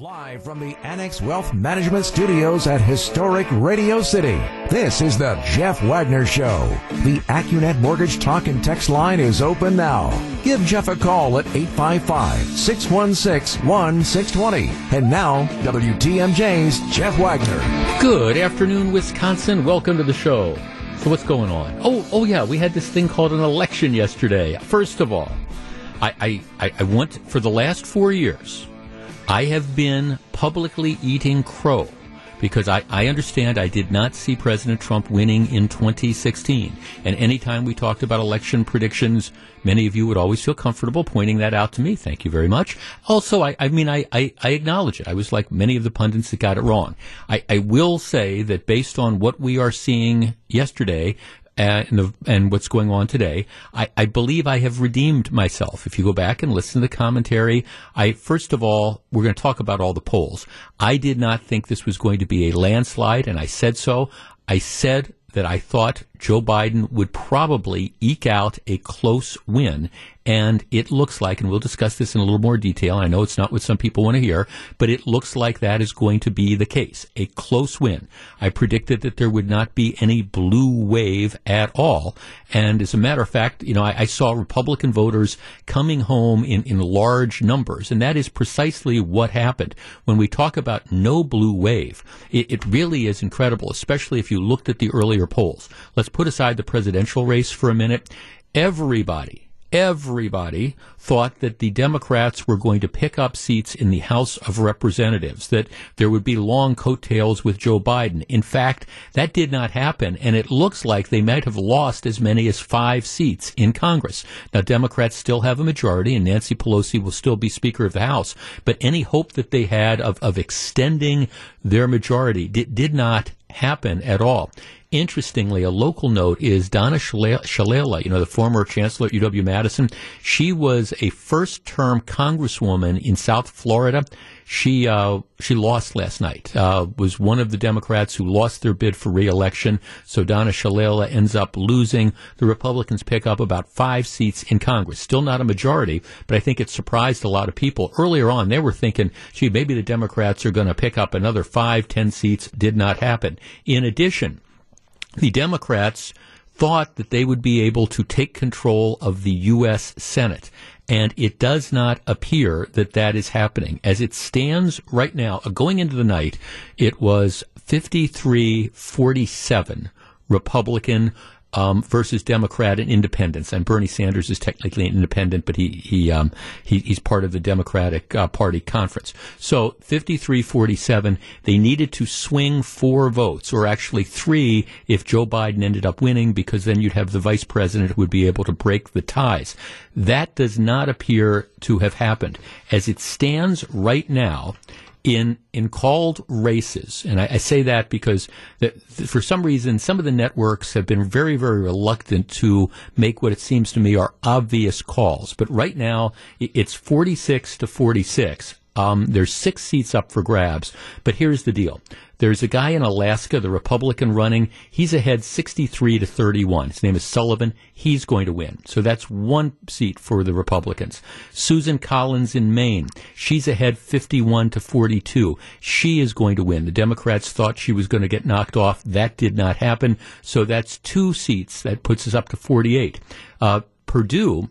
Live from the Annex Wealth Management Studios at historic Radio City, this is the Jeff Wagner Show. The Accunet Mortgage Talk and Text line is open now. Give Jeff a call at 855-616-1620. And now, WTMJ's Jeff Wagner. Good afternoon, Wisconsin. Welcome to the show. So what's going on? Oh, oh yeah, we had this thing called an election yesterday. First of all, I, I, I want, for the last four years, I have been publicly eating crow because I, I understand I did not see President Trump winning in 2016. And anytime we talked about election predictions, many of you would always feel comfortable pointing that out to me. Thank you very much. Also, I, I mean, I, I, I acknowledge it. I was like many of the pundits that got it wrong. I, I will say that based on what we are seeing yesterday, and, and what's going on today, I, I, believe I have redeemed myself. If you go back and listen to the commentary, I first of all, we're going to talk about all the polls. I did not think this was going to be a landslide, and I said so. I said that I thought Joe Biden would probably eke out a close win. And it looks like, and we'll discuss this in a little more detail. I know it's not what some people want to hear, but it looks like that is going to be the case. A close win. I predicted that there would not be any blue wave at all. And as a matter of fact, you know, I, I saw Republican voters coming home in, in large numbers. And that is precisely what happened. When we talk about no blue wave, it, it really is incredible, especially if you looked at the earlier polls. Let's put aside the presidential race for a minute. Everybody everybody thought that the Democrats were going to pick up seats in the House of Representatives, that there would be long coattails with Joe Biden. In fact, that did not happen, and it looks like they might have lost as many as five seats in Congress. Now, Democrats still have a majority, and Nancy Pelosi will still be Speaker of the House, but any hope that they had of, of extending their majority did, did not happen at all. Interestingly, a local note is Donna Shalala, you know, the former chancellor at UW Madison. She was a first term congresswoman in South Florida. She uh, she lost last night. Uh, was one of the Democrats who lost their bid for reelection. So Donna Shalala ends up losing. The Republicans pick up about five seats in Congress. Still not a majority, but I think it surprised a lot of people. Earlier on, they were thinking, gee, maybe the Democrats are going to pick up another five, ten seats. Did not happen. In addition, the Democrats thought that they would be able to take control of the U.S. Senate. And it does not appear that that is happening. As it stands right now, uh, going into the night, it was 53 47 Republican um, versus Democrat and independents. And Bernie Sanders is technically an independent, but he he, um, he he's part of the Democratic uh, Party conference. So 53-47, they needed to swing four votes, or actually three, if Joe Biden ended up winning, because then you'd have the vice president who would be able to break the ties. That does not appear to have happened. As it stands right now, in in called races, and I, I say that because for some reason some of the networks have been very very reluctant to make what it seems to me are obvious calls. But right now it's forty six to forty six. Um, there's six seats up for grabs, but here's the deal: there's a guy in Alaska, the Republican running. He's ahead 63 to 31. His name is Sullivan. He's going to win. So that's one seat for the Republicans. Susan Collins in Maine. She's ahead 51 to 42. She is going to win. The Democrats thought she was going to get knocked off. That did not happen. So that's two seats. That puts us up to 48. Uh, Perdue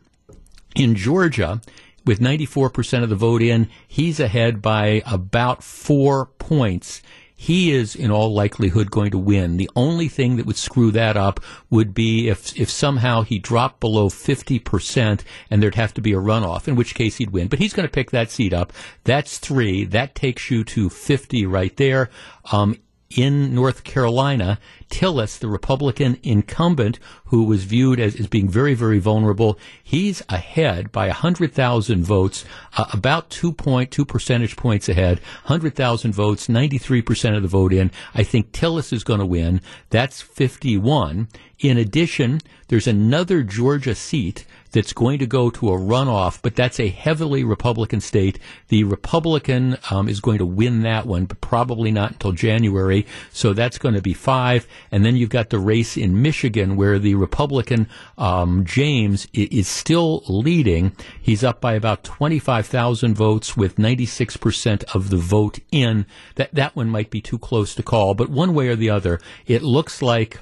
in Georgia with 94% of the vote in, he's ahead by about four points he is in all likelihood going to win. The only thing that would screw that up would be if if somehow he dropped below 50% and there'd have to be a runoff, in which case he'd win. But he's going to pick that seat up. That's three. That takes you to 50 right there. Um, in North Carolina, Tillis, the Republican incumbent who was viewed as, as being very, very vulnerable, he's ahead by 100,000 votes, uh, about 2.2 percentage points ahead, 100,000 votes, 93% of the vote in. I think Tillis is going to win. That's 51. In addition, there's another Georgia seat that's going to go to a runoff, but that's a heavily Republican state. The Republican um, is going to win that one, but probably not until January. So that's going to be five. And then you've got the race in Michigan where the Republican um, James is still leading. He's up by about 25,000 votes with 96% of the vote in. That, that one might be too close to call, but one way or the other, it looks like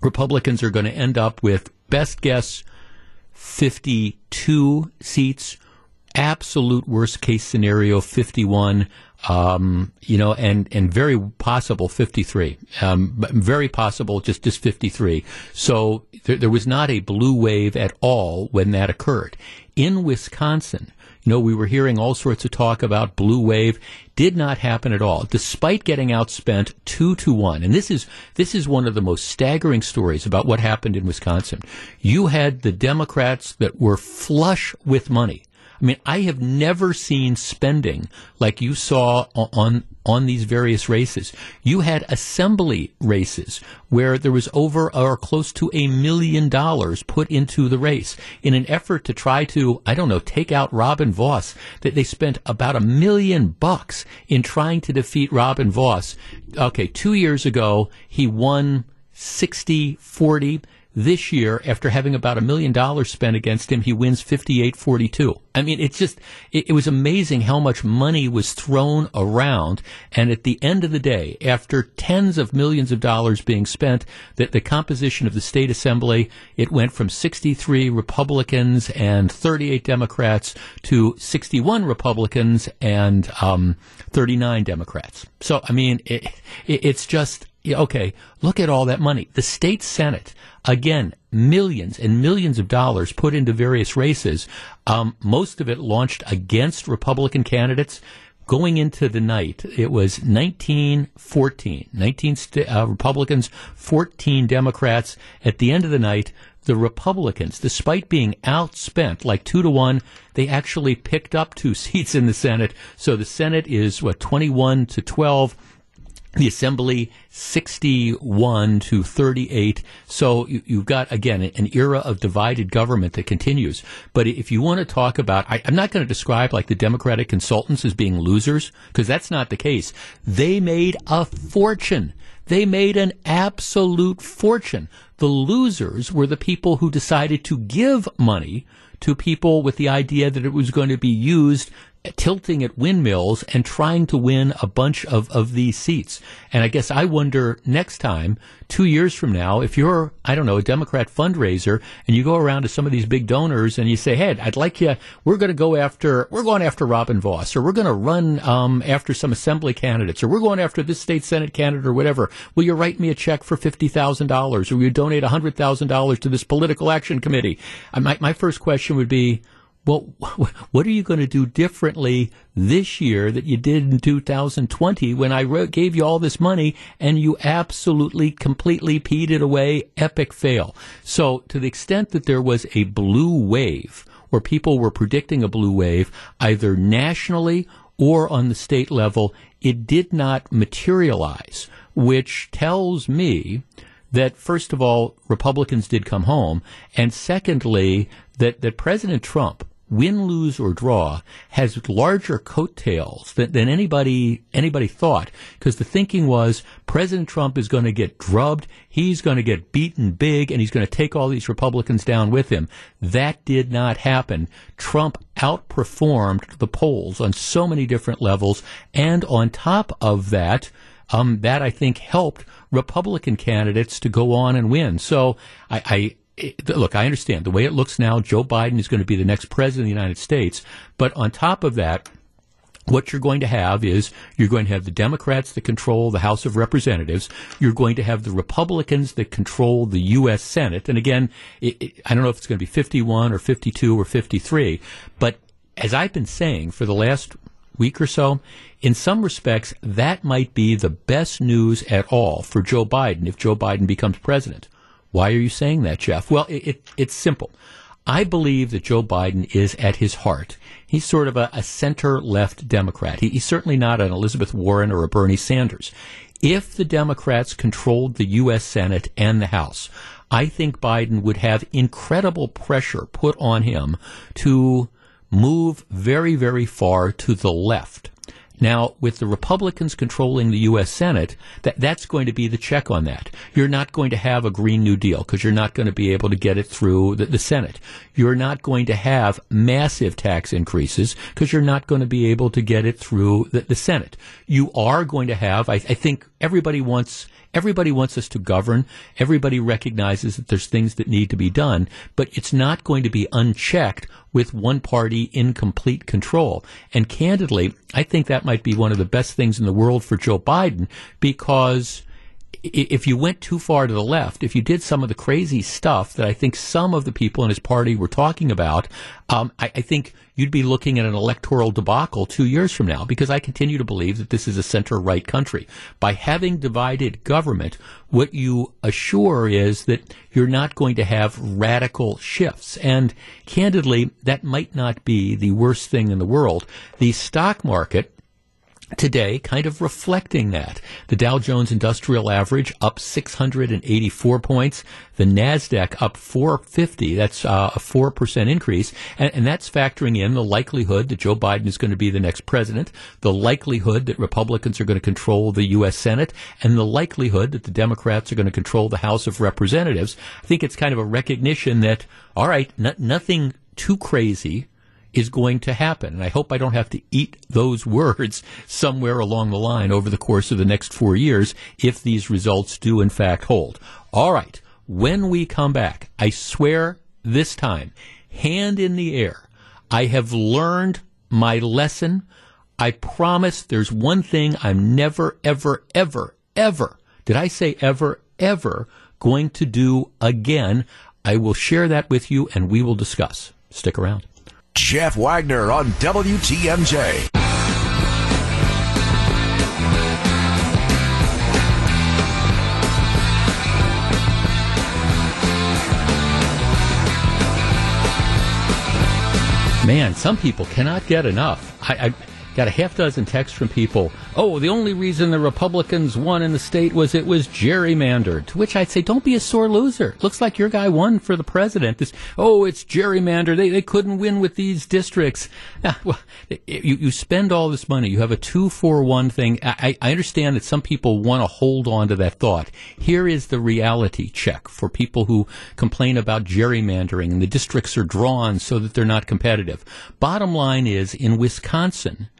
Republicans are going to end up with best guess 52 seats absolute worst case scenario 51 um, you know, and, and very possible 53. Um, very possible just, just 53. So there, there was not a blue wave at all when that occurred. In Wisconsin, you know, we were hearing all sorts of talk about blue wave. Did not happen at all, despite getting outspent two to one. And this is this is one of the most staggering stories about what happened in Wisconsin. You had the Democrats that were flush with money I mean, I have never seen spending like you saw on on these various races. You had assembly races where there was over or close to a million dollars put into the race in an effort to try to, I don't know, take out Robin Vos. That they spent about a million bucks in trying to defeat Robin Vos. Okay, two years ago, he won 60 40 this year, after having about a million dollars spent against him, he wins 58-42. I mean, it's just, it, it, was amazing how much money was thrown around. And at the end of the day, after tens of millions of dollars being spent, that the composition of the state assembly, it went from 63 Republicans and 38 Democrats to 61 Republicans and um, 39 Democrats. So, I mean, it, it, it's just, okay, look at all that money. The state Senate, again, millions and millions of dollars put into various races. Um, most of it launched against Republican candidates. Going into the night, it was 1914, 19 st- uh, Republicans, 14 Democrats. At the end of the night, the Republicans, despite being outspent like two to one, they actually picked up two seats in the Senate. So the Senate is what 21 to 12 the assembly 61 to 38. So you, have got, again, an era of divided government that continues. But if you want to talk about, I, I'm not going to describe like the Democratic consultants as being losers, because that's not the case. They made a fortune. They made an absolute fortune. The losers were the people who decided to give money to people with the idea that it was going to be used tilting at windmills and trying to win a bunch of, of these seats. And I guess I wonder next time, two years from now, if you're, I don't know, a Democrat fundraiser and you go around to some of these big donors and you say, hey, I'd like you, we're going to go after, we're going after Robin Vos or we're going to run um, after some assembly candidates or we're going after this state Senate candidate or whatever. Will you write me a check for $50,000 or will you donate $100,000 to this political action committee? I, my, my first question would be, well, what are you going to do differently this year that you did in 2020 when I wrote, gave you all this money and you absolutely, completely peed it away? Epic fail. So, to the extent that there was a blue wave, where people were predicting a blue wave, either nationally or on the state level, it did not materialize, which tells me that first of all, Republicans did come home, and secondly, that, that President Trump win, lose, or draw, has larger coattails than, than anybody anybody thought. Because the thinking was President Trump is going to get drubbed, he's going to get beaten big, and he's going to take all these Republicans down with him. That did not happen. Trump outperformed the polls on so many different levels, and on top of that, um, that I think helped Republican candidates to go on and win. So I, I it, look, I understand the way it looks now. Joe Biden is going to be the next president of the United States. But on top of that, what you're going to have is you're going to have the Democrats that control the House of Representatives. You're going to have the Republicans that control the U.S. Senate. And again, it, it, I don't know if it's going to be 51 or 52 or 53, but as I've been saying for the last week or so, in some respects, that might be the best news at all for Joe Biden if Joe Biden becomes president. Why are you saying that, Jeff? Well, it, it, it's simple. I believe that Joe Biden is at his heart. He's sort of a, a center left Democrat. He, he's certainly not an Elizabeth Warren or a Bernie Sanders. If the Democrats controlled the U.S. Senate and the House, I think Biden would have incredible pressure put on him to move very, very far to the left Now, with the Republicans controlling the U.S. Senate, that, that's going to be the check on that. You're not going to have a Green New Deal because you're not going to be able to get it through the, the Senate. You're not going to have massive tax increases because you're not going to be able to get it through the, the Senate. You are going to have, I, I think everybody wants Everybody wants us to govern. Everybody recognizes that there's things that need to be done, but it's not going to be unchecked with one party in complete control. And candidly, I think that might be one of the best things in the world for Joe Biden because if you went too far to the left, if you did some of the crazy stuff that I think some of the people in his party were talking about, um, I, I, think you'd be looking at an electoral debacle two years from now because I continue to believe that this is a center right country. By having divided government, what you assure is that you're not going to have radical shifts. And candidly, that might not be the worst thing in the world. The stock market today kind of reflecting that. The Dow Jones Industrial Average up 684 points, the Nasdaq up 450. That's uh, a 4% increase, and, and, that's factoring in the likelihood that Joe Biden is going to be the next president, the likelihood that Republicans are going to control the US Senate, and the likelihood that the Democrats are going to control the House of Representatives. I think it's kind of a recognition that all right, n- nothing too crazy is going to happen. And I hope I don't have to eat those words somewhere along the line over the course of the next four years if these results do in fact hold. All right. When we come back, I swear this time, hand in the air, I have learned my lesson. I promise there's one thing I'm never, ever, ever, ever, did I say ever, ever going to do again? I will share that with you and we will discuss. Stick around. Jeff Wagner on WTMJ. Man, some people cannot get enough. I, I Got a half dozen texts from people. Oh, the only reason the Republicans won in the state was it was gerrymandered. To which I'd say, don't be a sore loser. Looks like your guy won for the president. This, oh, it's gerrymandered. They, they couldn't win with these districts. Ah, well, you, you spend all this money. You have a two for one thing. I, I understand that some people want to hold on to that thought. Here is the reality check for people who complain about gerrymandering and the districts are drawn so that they're not competitive. Bottom line is in Wisconsin,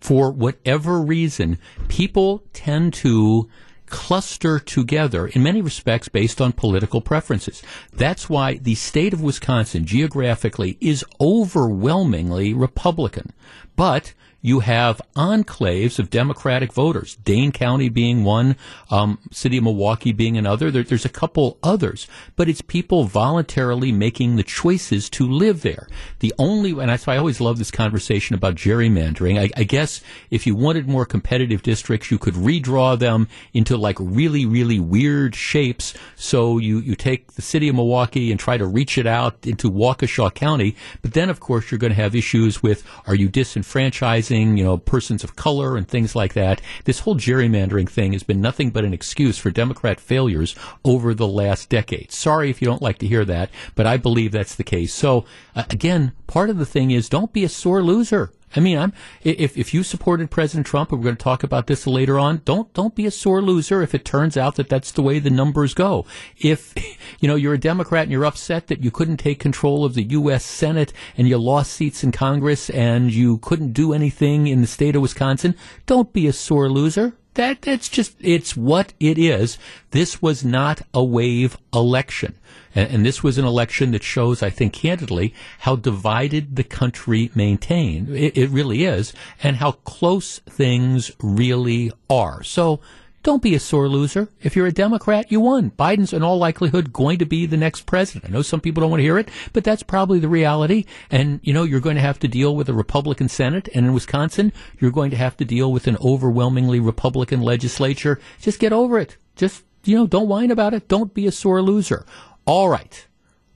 for whatever reason, people tend to cluster together in many respects based on political preferences. That's why the state of Wisconsin geographically is overwhelmingly Republican. But you have enclaves of Democratic voters, Dane County being one, um, City of Milwaukee being another. There, there's a couple others, but it's people voluntarily making the choices to live there. The only, and why I always love this conversation about gerrymandering. I, I guess if you wanted more competitive districts, you could redraw them into like really, really weird shapes. So you, you take the City of Milwaukee and try to reach it out into Waukesha County, but then of course you're going to have issues with are you disenfranchised you know, persons of color and things like that. This whole gerrymandering thing has been nothing but an excuse for Democrat failures over the last decade. Sorry if you don't like to hear that, but I believe that's the case. So, uh, again, part of the thing is don't be a sore loser. I mean, I'm if if you supported President Trump, and we're going to talk about this later on. Don't don't be a sore loser if it turns out that that's the way the numbers go. If you know you're a Democrat and you're upset that you couldn't take control of the U.S. Senate and you lost seats in Congress and you couldn't do anything in the state of Wisconsin, don't be a sore loser that that's just it's what it is. This was not a wave election. And, and, this was an election that shows, I think, candidly, how divided the country maintained. It, it really is, and how close things really are. So don't be a sore loser. If you're a Democrat, you won. Biden's in all likelihood going to be the next president. I know some people don't want to hear it, but that's probably the reality. And, you know, you're going to have to deal with a Republican Senate. And in Wisconsin, you're going to have to deal with an overwhelmingly Republican legislature. Just get over it. Just, you know, don't whine about it. Don't be a sore loser. All right.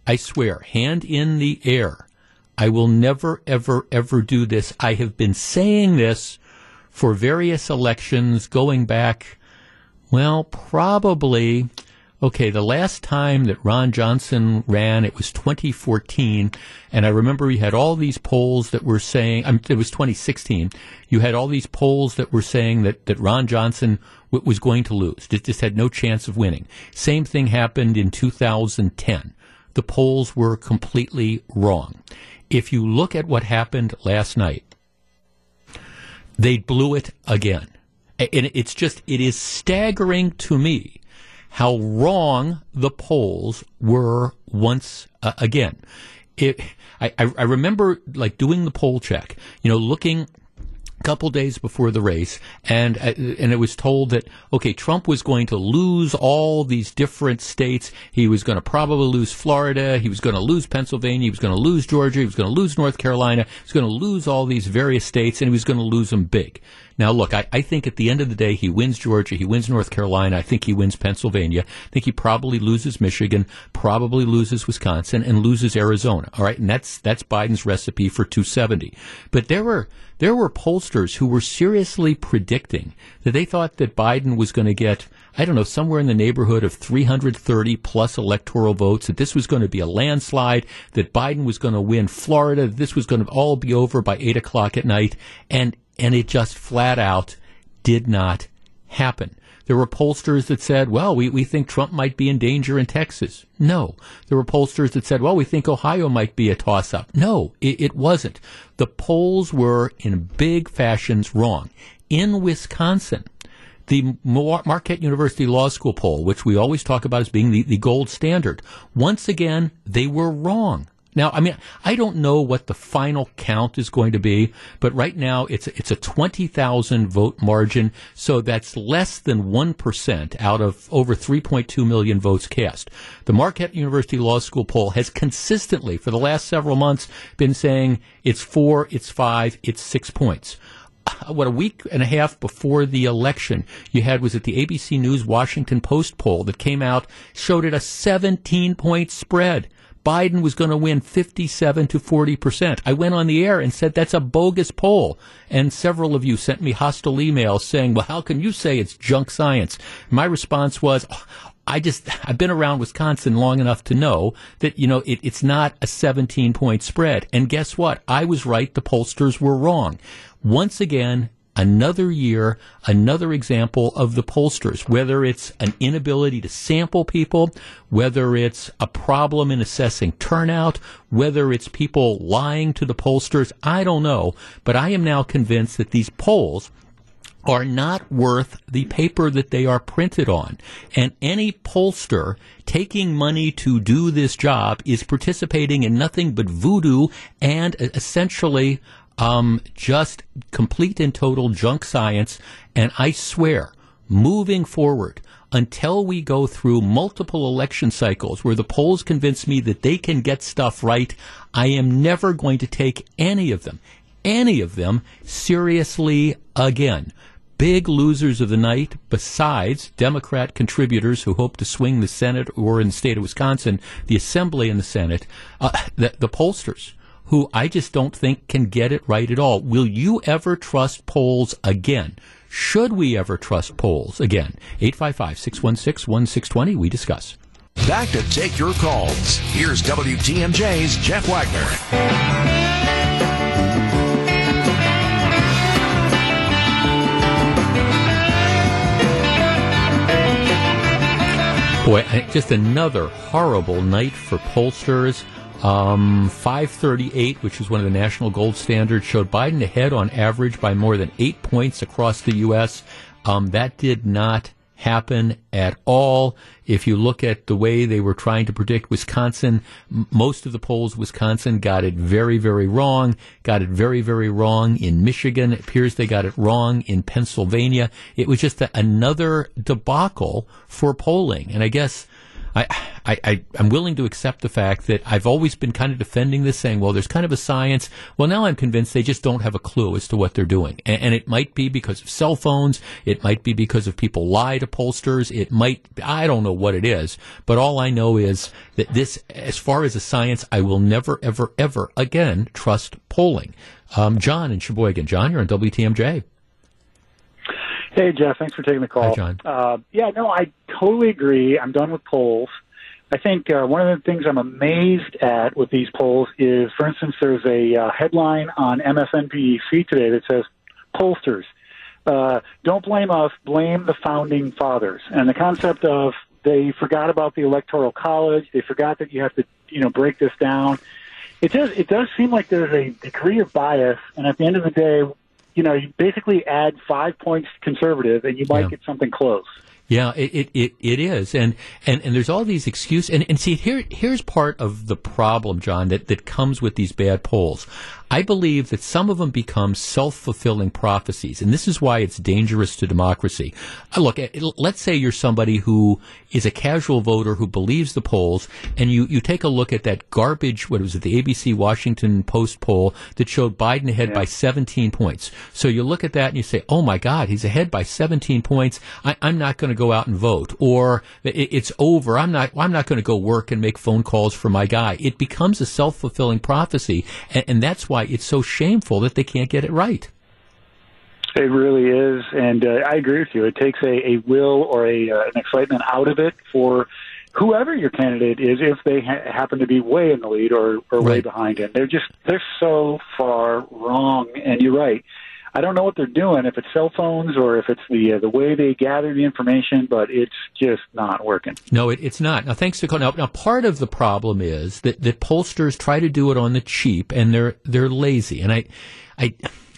I swear, hand in the air. I will never, ever, ever do this. I have been saying this for various elections going back, well, probably okay, the last time that Ron Johnson ran, it was 2014, and I remember he had all these polls that were saying, um, it was 2016, you had all these polls that were saying that, that Ron Johnson w- was going to lose, just, just had no chance of winning. Same thing happened in 2010. The polls were completely wrong. If you look at what happened last night, they blew it again. And it's just, it is staggering to me how wrong the polls were once uh, again. It, I, I remember like doing the poll check, you know, looking a couple days before the race, and uh, and it was told that okay, Trump was going to lose all these different states. He was going to probably lose Florida. He was going to lose Pennsylvania. He was going to lose Georgia. He was going to lose North Carolina. He was going to lose all these various states, and he was going to lose them big. Now, look, I, I think at the end of the day, he wins Georgia, he wins North Carolina, I think he wins Pennsylvania. I think he probably loses Michigan, probably loses Wisconsin, and loses Arizona. All right, and that's that's Biden's recipe for 270. But there were there were pollsters who were seriously predicting that they thought that Biden was going to get, I don't know, somewhere in the neighborhood of 330 plus electoral votes, that this was going to be a landslide, that Biden was going to win Florida, that this was going to all be over by 8 o'clock at night, and, and it just flat out did not happen. There were pollsters that said, well, we, we think Trump might be in danger in Texas. No. There were pollsters that said, well, we think Ohio might be a toss up. No, it, it wasn't. The polls were in big fashions wrong. In Wisconsin, the Marquette University Law School poll, which we always talk about as being the, the gold standard, once again, they were wrong. Now, I mean, I don't know what the final count is going to be, but right now it's it's a twenty thousand vote margin, so that's less than one percent out of over three point two million votes cast. The Marquette University Law School poll has consistently, for the last several months, been saying it's four, it's five, it's six points Uh, what a week and a half before the election you had was at the ABC News Washington Post poll that came out showed it a 17 point spread. Biden was going to win 57 to 40 percent. I went on the air and said that's a bogus poll, and several of you sent me hostile emails saying, "Well, how can you say it's junk science?" My response was. I just I've been around Wisconsin long enough to know that you know it, it's not a 17 point spread. And guess what? I was right. The pollsters were wrong. Once again, another year, another example of the pollsters, whether it's an inability to sample people, whether it's a problem in assessing turnout, whether it's people lying to the pollsters, I don't know. But I am now convinced that these polls are not worth the paper that they are printed on. And any pollster taking money to do this job is participating in nothing but voodoo and essentially um, just complete and total junk science. And I swear, moving forward, until we go through multiple election cycles where the polls convince me that they can get stuff right, I am never going to take any of them, any of them seriously again. Big losers of the night, besides Democrat contributors who hope to swing the Senate or in the state of Wisconsin, the Assembly and the Senate, uh, the, the pollsters who I just don't think can get it right at all. Will you ever trust polls again? Should we ever trust polls again? 855 616 1620, we discuss. Back to take your calls. Here's WTMJ's Jeff Wagner. Boy, just another horrible night for pollsters. Um, 538, which is one of the national gold standards, showed Biden ahead on average by more than eight points across the U.S. Um, that did not happen at all. If you look at the way they were trying to predict Wisconsin, m- most of the polls, Wisconsin got it very, very wrong, got it very, very wrong in Michigan. It appears they got it wrong in Pennsylvania. It was just a, another debacle for polling. And I guess I, I, I, am willing to accept the fact that I've always been kind of defending this, saying, well, there's kind of a science. Well, now I'm convinced they just don't have a clue as to what they're doing. And, and it might be because of cell phones. It might be because of people lie to pollsters. It might, I don't know what it is. But all I know is that this, as far as a science, I will never, ever, ever again trust polling. Um, John in Sheboygan. John, you're on WTMJ. Hey, Jeff. Thanks for taking the call. Hi, John. Uh, yeah, no, I totally agree. I'm done with polls. I think uh, one of the things I'm amazed at with these polls is, for instance, there's a uh, headline on MSNBC today that says, pollsters, uh, don't blame us, blame the founding fathers. And the concept of they forgot about the electoral college, they forgot that you have to, you know, break this down. It does, it does seem like there's a degree of bias, and at the end of the day, you know, you basically add five points conservative, and you might Yeah. get something close. Yeah, it, it, it, it is. And, and, and there's all these excuses. And, and see, here, here's part of the problem, John, that, that comes with these bad polls. I believe that some of them become self-fulfilling prophecies, and this is why it's dangerous to democracy. Uh, Look, eh, let's say you're somebody who is a casual voter who believes the polls, and you, you take a look at that garbage, what was it, the ABC Washington Post poll that showed Biden ahead by 17 points. So you look at that and you say, oh my God, he's ahead by 17 points. I, I'm not going to go out and vote. Or "It- it's over. I'm not, I'm not going to go work and make phone calls for my guy. It becomes a self-fulfilling prophecy, and, and that's why it's so shameful that they can't get it right. It really is, and uh, I agree with you. It takes a, a will or a uh, an excitement out of it for whoever your candidate is, if they ha- happen to be way in the lead or, or way behind him. They're just they're so far wrong. And you're right. I don't know what they're doing, if it's cell phones or if it's the uh, the way they gather the information, but it's just not working. No, it, it's not. Now, thanks to now, now, part of the problem is that, that pollsters try to do it on the cheap, and they're they're lazy. And I, I,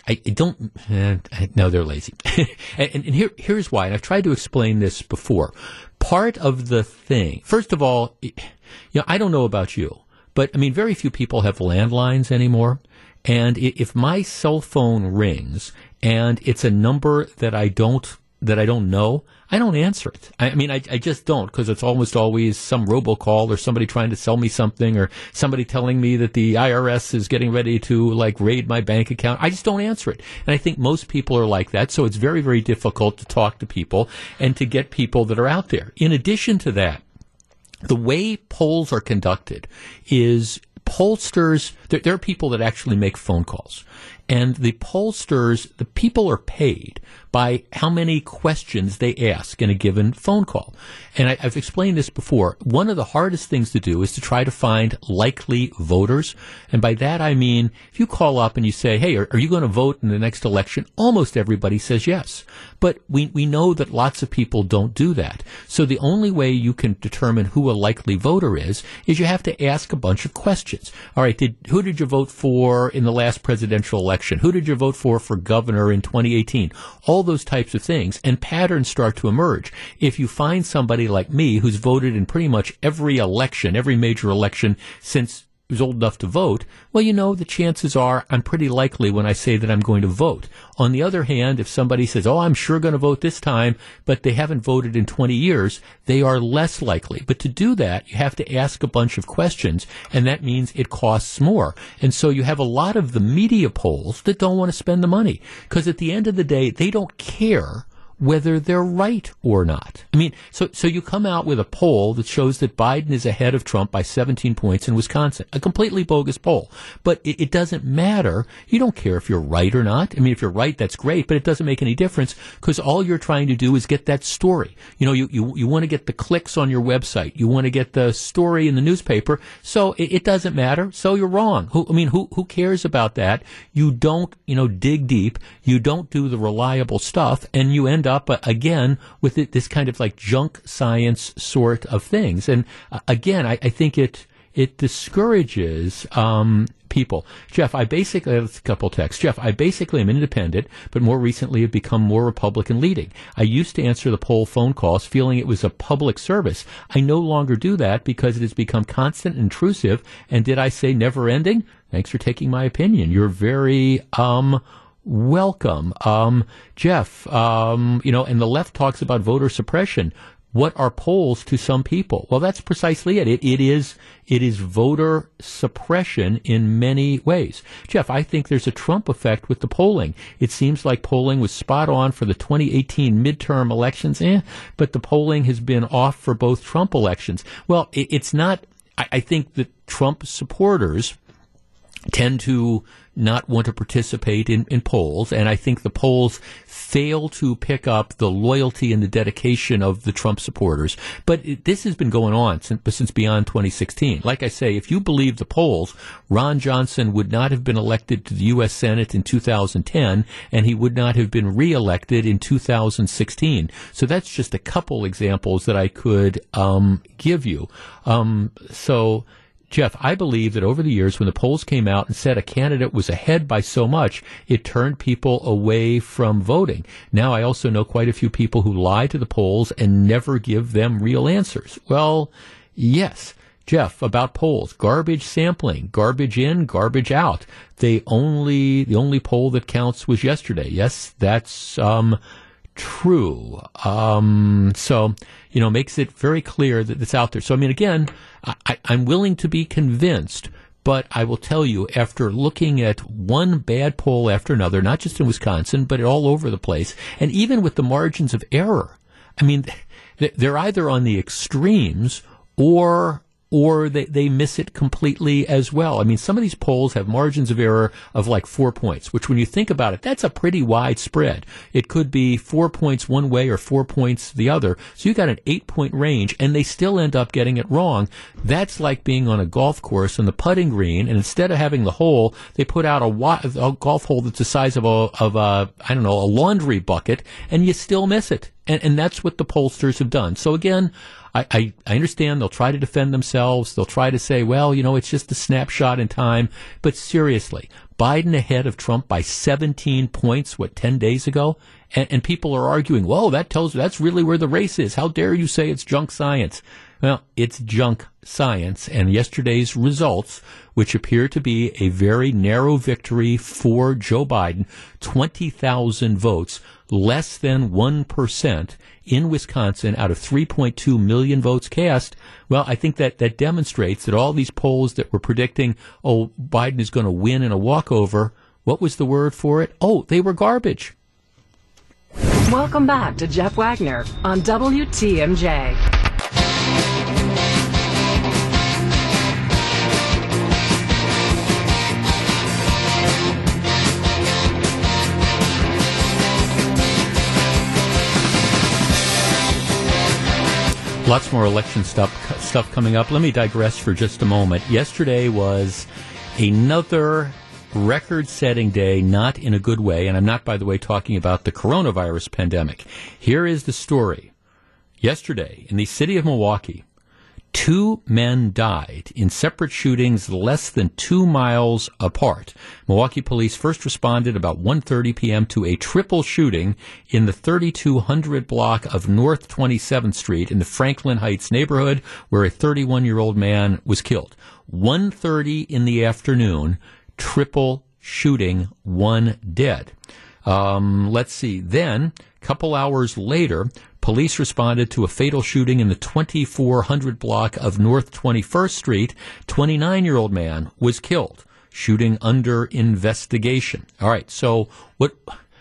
I don't. Uh, no, they're lazy. and, and here here's why. And I've tried to explain this before. Part of the thing, first of all, you know, I don't know about you, but I mean, very few people have landlines anymore. And if my cell phone rings and it's a number that I don't that I don't know, I don't answer it. I mean, I, I just don't because it's almost always some robocall or somebody trying to sell me something or somebody telling me that the IRS is getting ready to like raid my bank account. I just don't answer it. And I think most people are like that. So it's very, very difficult to talk to people and to get people that are out there. In addition to that, the way polls are conducted is pollsters there, there are people that actually make phone calls. And the pollsters the people are paid by how many questions they ask in a given phone call and I, i've explained this before one of the hardest things to do is to try to find likely voters and by that i mean if you call up and you say hey are, are you going to vote in the next election almost everybody says yes but we, we know that lots of people don't do that so the only way you can determine who a likely voter is is you have to ask a bunch of questions. All right, did who did you vote for in the last presidential election? Who did you vote for for governor in 2018? All those types of things and patterns start to emerge. If you find somebody like me who's voted in pretty much every election, every major election since who's old enough to vote, well, you know, the chances are I'm pretty likely when I say that I'm going to vote. On the other hand, if somebody says, oh, I'm sure going to vote this time, but they haven't voted in 20 years, they are less likely. But to do that, you have to ask a bunch of questions, and that means it costs more. And so you have a lot of the media polls that don't want to spend the money, because at the end of the day, they don't care whether they're right or not. I mean, so so you come out with a poll that shows that Biden is ahead of Trump by 17 points in Wisconsin, a completely bogus poll. But it, it doesn't matter. You don't care if you're right or not. I mean, if you're right, that's great, but it doesn't make any difference because all you're trying to do is get that story. You know, you you, you want to get the clicks on your website. You want to get the story in the newspaper. So it, it doesn't matter. So you're wrong. Who, I mean, who who cares about that? You don't, you know, dig deep. You don't do the reliable stuff, and you end up uh, again with it, this kind of like junk science sort of things. And uh, again, I, I think it it discourages um, people. Jeff, I basically have a couple texts. Jeff, I basically am independent, but more recently have become more Republican leading. I used to answer the poll phone calls feeling it was a public service. I no longer do that because it has become constant intrusive. And did I say never ending? Thanks for taking my opinion. You're very um welcome. Um, Jeff, um, you know, and the left talks about voter suppression. What are polls to some people? Well, that's precisely it. It, it is, it is voter suppression in many ways. Jeff, I think there's a Trump effect with the polling. It seems like polling was spot on for the 2018 midterm elections, eh, but the polling has been off for both Trump elections. Well, it, it's not, I, I think that Trump supporters, tend to not want to participate in, in polls, and I think the polls fail to pick up the loyalty and the dedication of the Trump supporters. But it, this has been going on since, since beyond 2016. Like I say, if you believe the polls, Ron Johnson would not have been elected to the U.S. Senate in 2010, and he would not have been reelected in 2016. So that's just a couple examples that I could um, give you. Um, so Jeff, I believe that over the years, when the polls came out and said a candidate was ahead by so much, it turned people away from voting. Now, I also know quite a few people who lie to the polls and never give them real answers. Well, yes. Jeff, about polls, garbage sampling, garbage in, garbage out. They only, the only poll that counts was yesterday. Yes, that's, um, true. Um, so, you know, makes it very clear that it's out there. So, I mean, again, I, I'm willing to be convinced, but I will tell you, after looking at one bad poll after another, not just in Wisconsin, but all over the place, and even with the margins of error, I mean, they're either on the extremes or or they, they miss it completely as well. I mean, some of these polls have margins of error of like four points, which when you think about it, that's a pretty wide spread. It could be four points one way or four points the other. So you got an eight point range and they still end up getting it wrong. That's like being on a golf course on the putting green and instead of having the hole, they put out a, a golf hole that's the size of a, of a, I don't know, a laundry bucket and you still miss it. And, and that's what the pollsters have done. So again, I, I, I understand they'll try to defend themselves. They'll try to say, well, you know, it's just a snapshot in time. But seriously, Biden ahead of Trump by 17 points, what, 10 days ago? And, and people are arguing, whoa, that tells that's really where the race is. How dare you say it's junk science? Well, it's junk science. And yesterday's results, which appear to be a very narrow victory for Joe Biden, 20,000 votes, less than 1%, in Wisconsin out of 3.2 million votes cast, well, I think that that demonstrates that all these polls that were predicting, oh, Biden is going to win in a walkover, what was the word for it? Oh, they were garbage. Welcome back to Jeff Wagner on WTMJ. Lots more election stuff stuff coming up. Let me digress for just a moment. Yesterday was another record-setting day, not in a good way, and I'm not, by the way, talking about the coronavirus pandemic. Here is the story. Yesterday, in the city of Milwaukee, Two men died in separate shootings less than two miles apart. Milwaukee police first responded about 1.30 p.m. to a triple shooting in the 3200 block of North 27th Street in the Franklin Heights neighborhood where a 31-year-old man was killed. 1.30 in the afternoon, triple shooting, one dead. Um, let's see. Then, a couple hours later, Police responded to a fatal shooting in the 2400 block of North 21st Street. 29 year old man was killed. Shooting under investigation. All right. So what?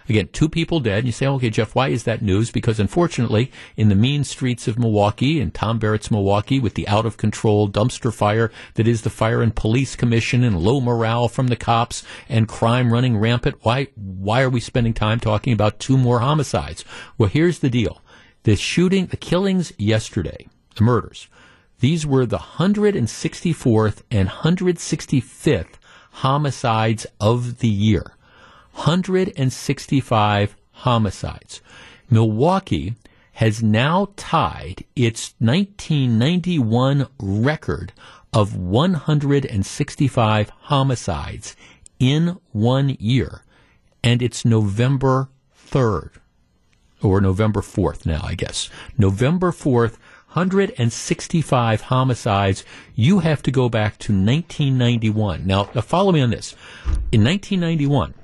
Again, two people dead. You say, okay, Jeff, why is that news? Because unfortunately, in the mean streets of Milwaukee and Tom Barrett's Milwaukee, with the out of control dumpster fire that is the Fire and Police Commission and low morale from the cops and crime running rampant, why, why are we spending time talking about two more homicides? Well, here's the deal. The shooting, the killings yesterday, the murders, these were the 164th and 165th homicides of the year. 165 homicides. Milwaukee has now tied its 1991 record of 165 homicides in one year, and it's November 3rd or November 4th now, I guess. November 4th, 165 homicides. You have to go back to 1991. Now, follow me on this. In 1991,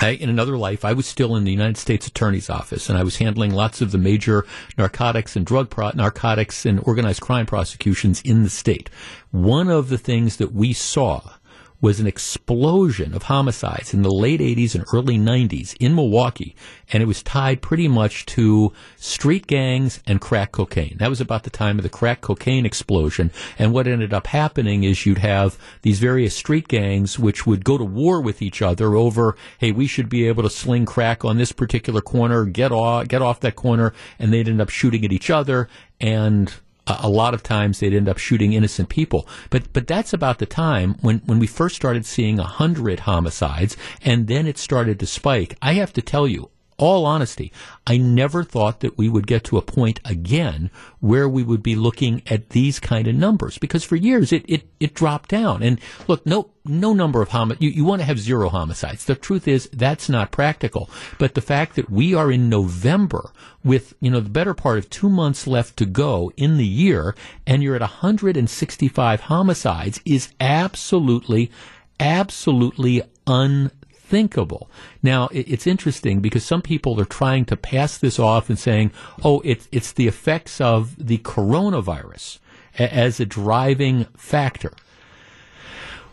I, in another life, I was still in the United States Attorney's Office, and I was handling lots of the major narcotics and drug pro- narcotics and organized crime prosecutions in the state. One of the things that we saw was an explosion of homicides in the late 80s and early 90s in Milwaukee, and it was tied pretty much to street gangs and crack cocaine. That was about the time of the crack cocaine explosion, and what ended up happening is you'd have these various street gangs which would go to war with each other over, hey, we should be able to sling crack on this particular corner, get off, get off that corner, and they'd end up shooting at each other, and a lot of times they'd end up shooting innocent people. But but that's about the time when, when we first started seeing a hundred homicides, and then it started to spike. I have to tell you, all honesty, I never thought that we would get to a point again where we would be looking at these kind of numbers because for years it, it, it dropped down. And look, no, no number of homicides, you, you want to have zero homicides. The truth is that's not practical. But the fact that we are in November with, you know, the better part of two months left to go in the year and you're at 165 homicides is absolutely, absolutely un unthinkable. Now, it's interesting because some people are trying to pass this off and saying, oh, it's, it's the effects of the coronavirus as a driving factor.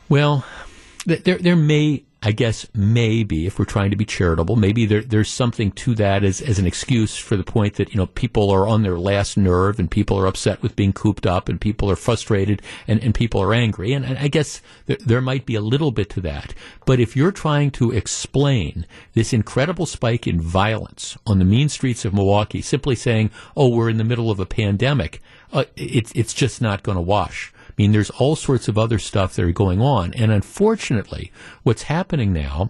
Well, there, there may I guess maybe if we're trying to be charitable, maybe there, there's something to that as, as an excuse for the point that, you know, people are on their last nerve and people are upset with being cooped up and people are frustrated and, and people are angry. And, and I guess th- there might be a little bit to that. But if you're trying to explain this incredible spike in violence on the mean streets of Milwaukee, simply saying, oh, we're in the middle of a pandemic, uh, it's, it's just not going to wash. I mean, there's all sorts of other stuff that are going on. And unfortunately, what's happening now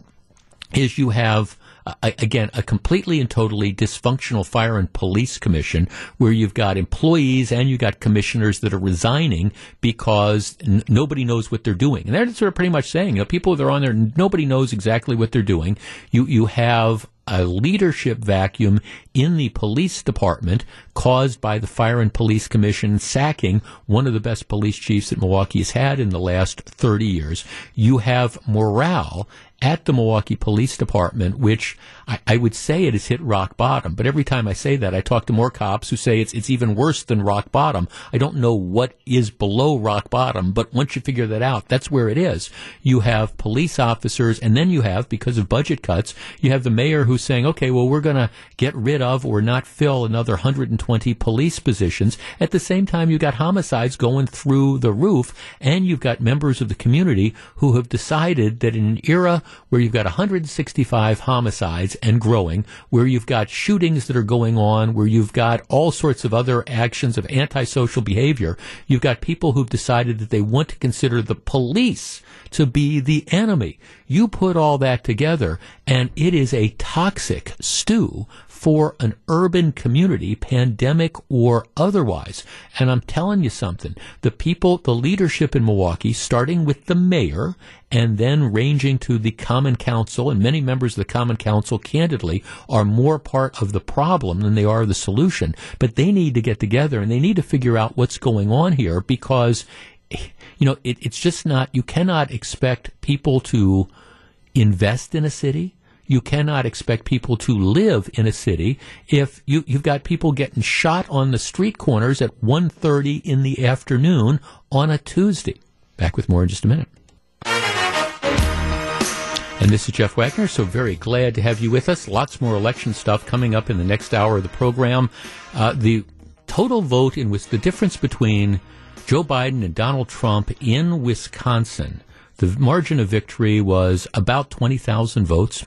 is you have again, a completely and totally dysfunctional fire and police commission where you've got employees and you've got commissioners that are resigning because n- nobody knows what they're doing. And they're sort of pretty much saying, you know, people that are on there, nobody knows exactly what they're doing. You, you have a leadership vacuum in the police department caused by the Fire and Police Commission sacking one of the best police chiefs that Milwaukee has had in the last 30 years. You have morale at the Milwaukee Police Department, which I, I, would say it has hit rock bottom. But every time I say that, I talk to more cops who say it's it's even worse than rock bottom. I don't know what is below rock bottom, but once you figure that out, that's where it is. You have police officers, and then you have, because of budget cuts, you have the mayor who's saying, okay, well, we're going to get rid of or not fill another 120 police positions. At the same time, you've got homicides going through the roof, and you've got members of the community who have decided that in an era where you've got 165 homicides and growing, where you've got shootings that are going on, where you've got all sorts of other actions of antisocial behavior, you've got people who've decided that they want to consider the police to be the enemy. You put all that together, and it is a toxic stew for an urban community, pandemic or otherwise. And I'm telling you something, the people, the leadership in Milwaukee, starting with the mayor and then ranging to the Common Council, and many members of the Common Council, candidly, are more part of the problem than they are the solution. But they need to get together and they need to figure out what's going on here because, you know, it, it's just not, you cannot expect people to invest in a city you cannot expect people to live in a city if you, you've got people getting shot on the street corners at 1.30 in the afternoon on a Tuesday. Back with more in just a minute. And this is Jeff Wagner, so very glad to have you with us. Lots more election stuff coming up in the next hour of the program. Uh, the total vote in which the difference between Joe Biden and Donald Trump in Wisconsin, the margin of victory was about 20,000 votes.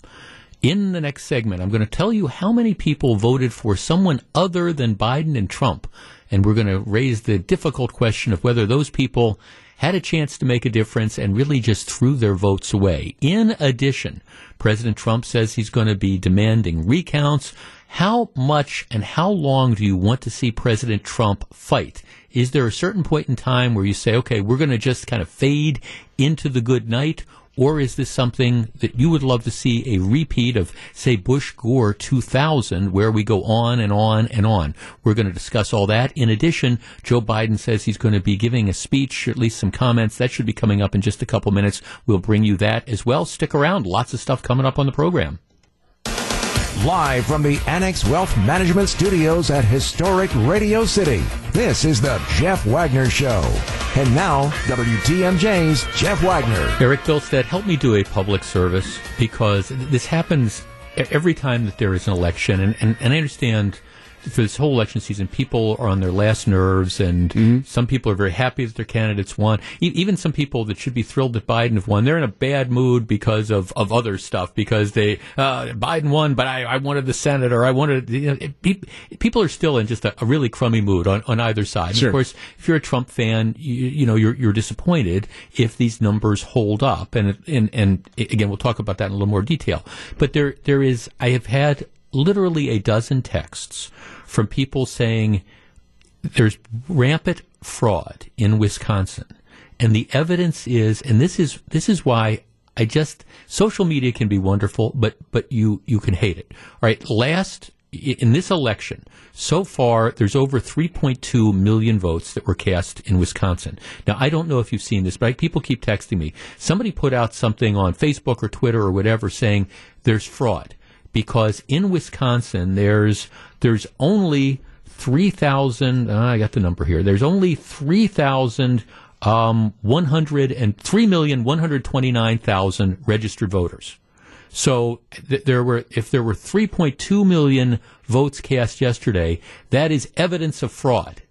In the next segment, I'm going to tell you how many people voted for someone other than Biden and Trump. And we're going to raise the difficult question of whether those people had a chance to make a difference and really just threw their votes away. In addition, President Trump says he's going to be demanding recounts. How much and how long do you want to see President Trump fight? Is there a certain point in time where you say, okay, we're going to just kind of fade into the good night? Or is this something that you would love to see a repeat of, say, Bush Gore 2000, where we go on and on and on? We're going to discuss all that. In addition, Joe Biden says he's going to be giving a speech, or at least some comments. That should be coming up in just a couple minutes. We'll bring you that as well. Stick around. Lots of stuff coming up on the program. Live from the Annex Wealth Management Studios at historic Radio City, this is the Jeff Wagner Show. And now, WTMJ's Jeff Wagner. Eric Bilstead, help me do a public service because this happens every time that there is an election. And, and, and I understand for this whole election season, people are on their last nerves, and mm-hmm. some people are very happy that their candidates won. E- even some people that should be thrilled that Biden have won, they're in a bad mood because of, of other stuff. Because they uh, Biden won, but I, I wanted the Senate, or I wanted. You know, it, people are still in just a, a, really crummy mood on, on either side. Sure. of course, if you're a Trump fan, you, you know you're you're disappointed if these numbers hold up. And and and again, we'll talk about that in a little more detail. But there there is I have had literally a dozen texts from people saying there's rampant fraud in Wisconsin. And the evidence is, and this is, this is why I just, social media can be wonderful, but, but you, you can hate it. All right. Last, in this election, so far, there's over 3.2 million votes that were cast in Wisconsin. Now, I don't know if you've seen this, but people keep texting me. Somebody put out something on Facebook or Twitter or whatever saying there's fraud because in Wisconsin there's there's only three thousand. Uh, I got the number here. There's only three thousand um, one hundred and three million one hundred twenty nine thousand registered voters. So th- there were, if there were 3.2 million votes cast yesterday, that is evidence of fraud.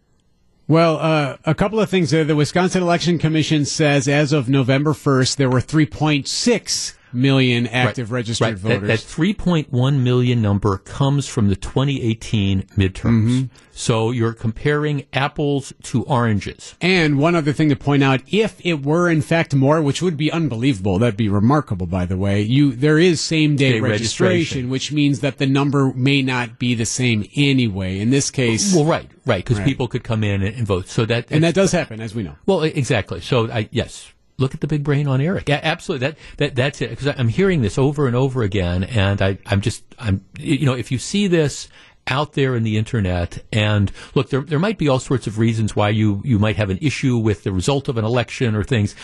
Well, uh, a couple of things. There. The Wisconsin Election Commission says as of November 1st, there were 3.6 million active right. registered right. voters. That, that, 3.1 million number comes from the 2018 midterms. Mm-hmm. So you're comparing apples to oranges. And one other thing to point out, if it were in fact more, which would be unbelievable, that'd be remarkable by the way, you there is same day registration, registration, which means that the number may not be the same anyway. In this case Well right, right, because right. people could come in and, and vote. So that And that does happen, as we know. Well exactly. So I yes, look at the big brain on Eric. Yeah, absolutely. That that that's it. Because I'm hearing this over and over again, and I I'm just I'm you know if you see this out there in the internet. And look, there, there might be all sorts of reasons why you, you might have an issue with the result of an election or things.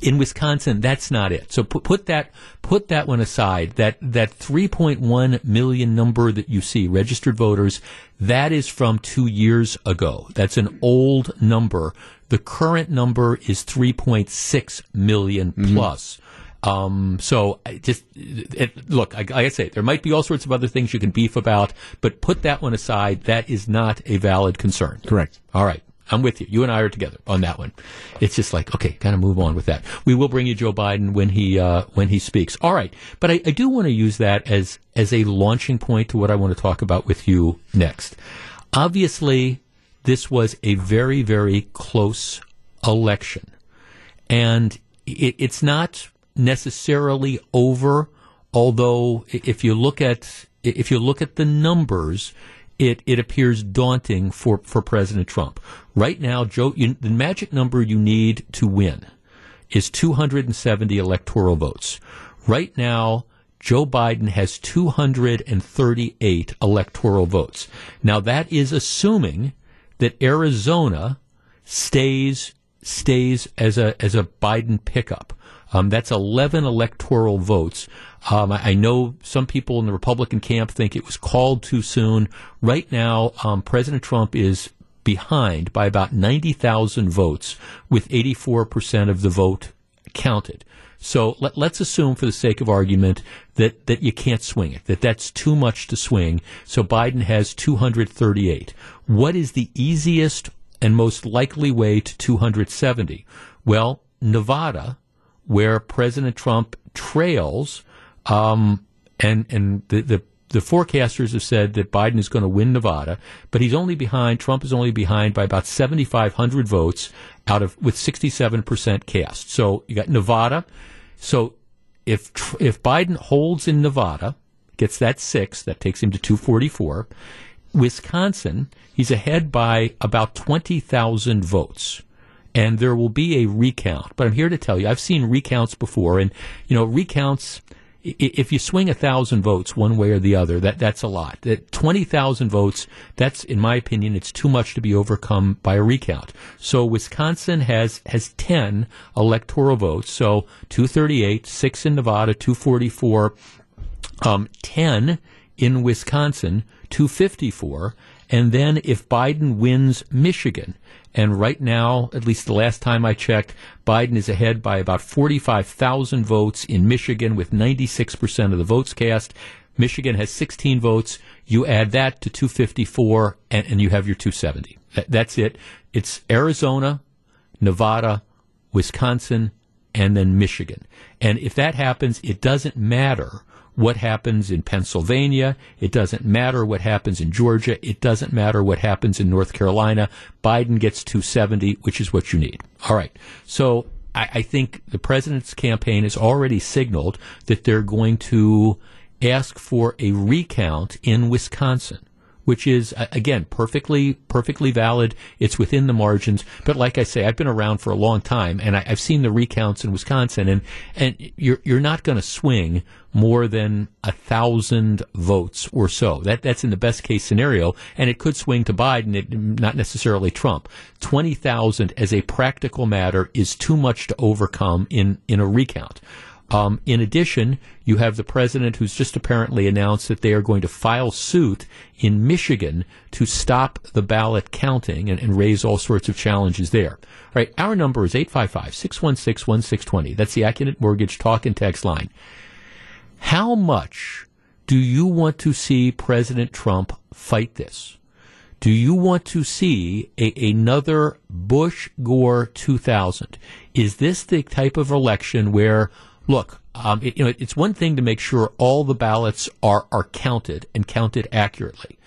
In Wisconsin, that's not it. So put, put that, put that one aside. That, that 3.1 million number that you see, registered voters, that is from two years ago. That's an old number the current number is 3.6 million mm-hmm. plus. Um, so I just it, look, I, like I say, there might be all sorts of other things you can beef about, but put that one aside. That is not a valid concern. Correct. All right. I'm with you. You and I are together on that one. It's just like, okay, kind of move on with that. We will bring you Joe Biden when he uh, when he speaks. All right, but I, I do want to use that as as a launching point to what I want to talk about with you next. Obviously, this was a very, very close election. And it, it's not necessarily over, although if you look at if you look at the numbers, it, it appears daunting for, for President Trump. Right now, Joe, you, the magic number you need to win is 270 electoral votes. Right now, Joe Biden has 238 electoral votes. Now, that is assuming that Arizona stays stays as a as a Biden pickup. Um, that's 11 electoral votes. Um, I, I, know some people in the Republican camp think it was called too soon. Right now, um, President Trump is behind by about 90,000 votes, with 84% of the vote counted. So let, us assume, for the sake of argument, that, that you can't swing it, that that's too much to swing. So Biden has 238. What is the easiest and most likely way to 270? Well, Nevada, where President Trump trails, um, and and the, the the forecasters have said that Biden is going to win Nevada, but he's only behind. Trump is only behind by about 7,500 votes out of with 67 percent cast. So you got Nevada. So if if Biden holds in Nevada, gets that six, that takes him to 244. Wisconsin, he's ahead by about 20,000 votes. And there will be a recount. But I'm here to tell you, I've seen recounts before, and, you know, recounts, if you swing a thousand votes one way or the other, that that's a lot. That twenty thousand votes, that's in my opinion, it's too much to be overcome by a recount. So Wisconsin has has ten electoral votes. So two thirty eight, six in Nevada, two forty four, um, ten in Wisconsin, 254. And then if Biden wins Michigan, and right now, at least the last time I checked, Biden is ahead by about 45,000 votes in Michigan with 96% of the votes cast. Michigan has 16 votes. You add that to 254 and, and you have your 270. That, that's it. It's Arizona, Nevada, Wisconsin, and then Michigan. And if that happens, it doesn't matter what happens in Pennsylvania. It doesn't matter what happens in Georgia. It doesn't matter what happens in North Carolina. Biden gets 270, which is what you need. All right. So I, I think the president's campaign has already signaled that they're going to ask for a recount in Wisconsin which is again perfectly perfectly valid. It's within the margins, but like I say, I've been around for a long time, and I, have seen the recounts in Wisconsin, and and you're you're not going to swing more than a thousand votes or so. That that's in the best case scenario, and it could swing to Biden, it, not necessarily Trump. Twenty thousand as a practical matter is too much to overcome in in a recount. Um, in addition, you have the president who's just apparently announced that they are going to file suit in Michigan to stop the ballot counting and, and raise all sorts of challenges there. All right, our number is 855 616 1620. That's the Accunet Mortgage talk and text line. How much do you want to see President Trump fight this? Do you want to see a, another Bush Gore 2000? Is this the type of election where look, um, it, you know, it's one thing to make sure all the ballots are, are counted and counted accurately.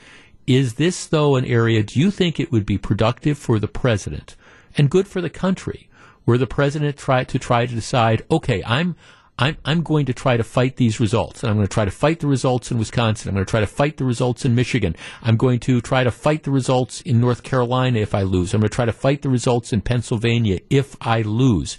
Is this, though, an area, do you think it would be productive for the president and good for the country where the president tried to try to decide, okay, I'm, I'm, I'm going to try to fight these results, and I'm going to try to fight the results in Wisconsin. I'm going to try to fight the results in Michigan. I'm going to try to fight the results in North Carolina if I lose. I'm going to try to fight the results in Pennsylvania if I lose.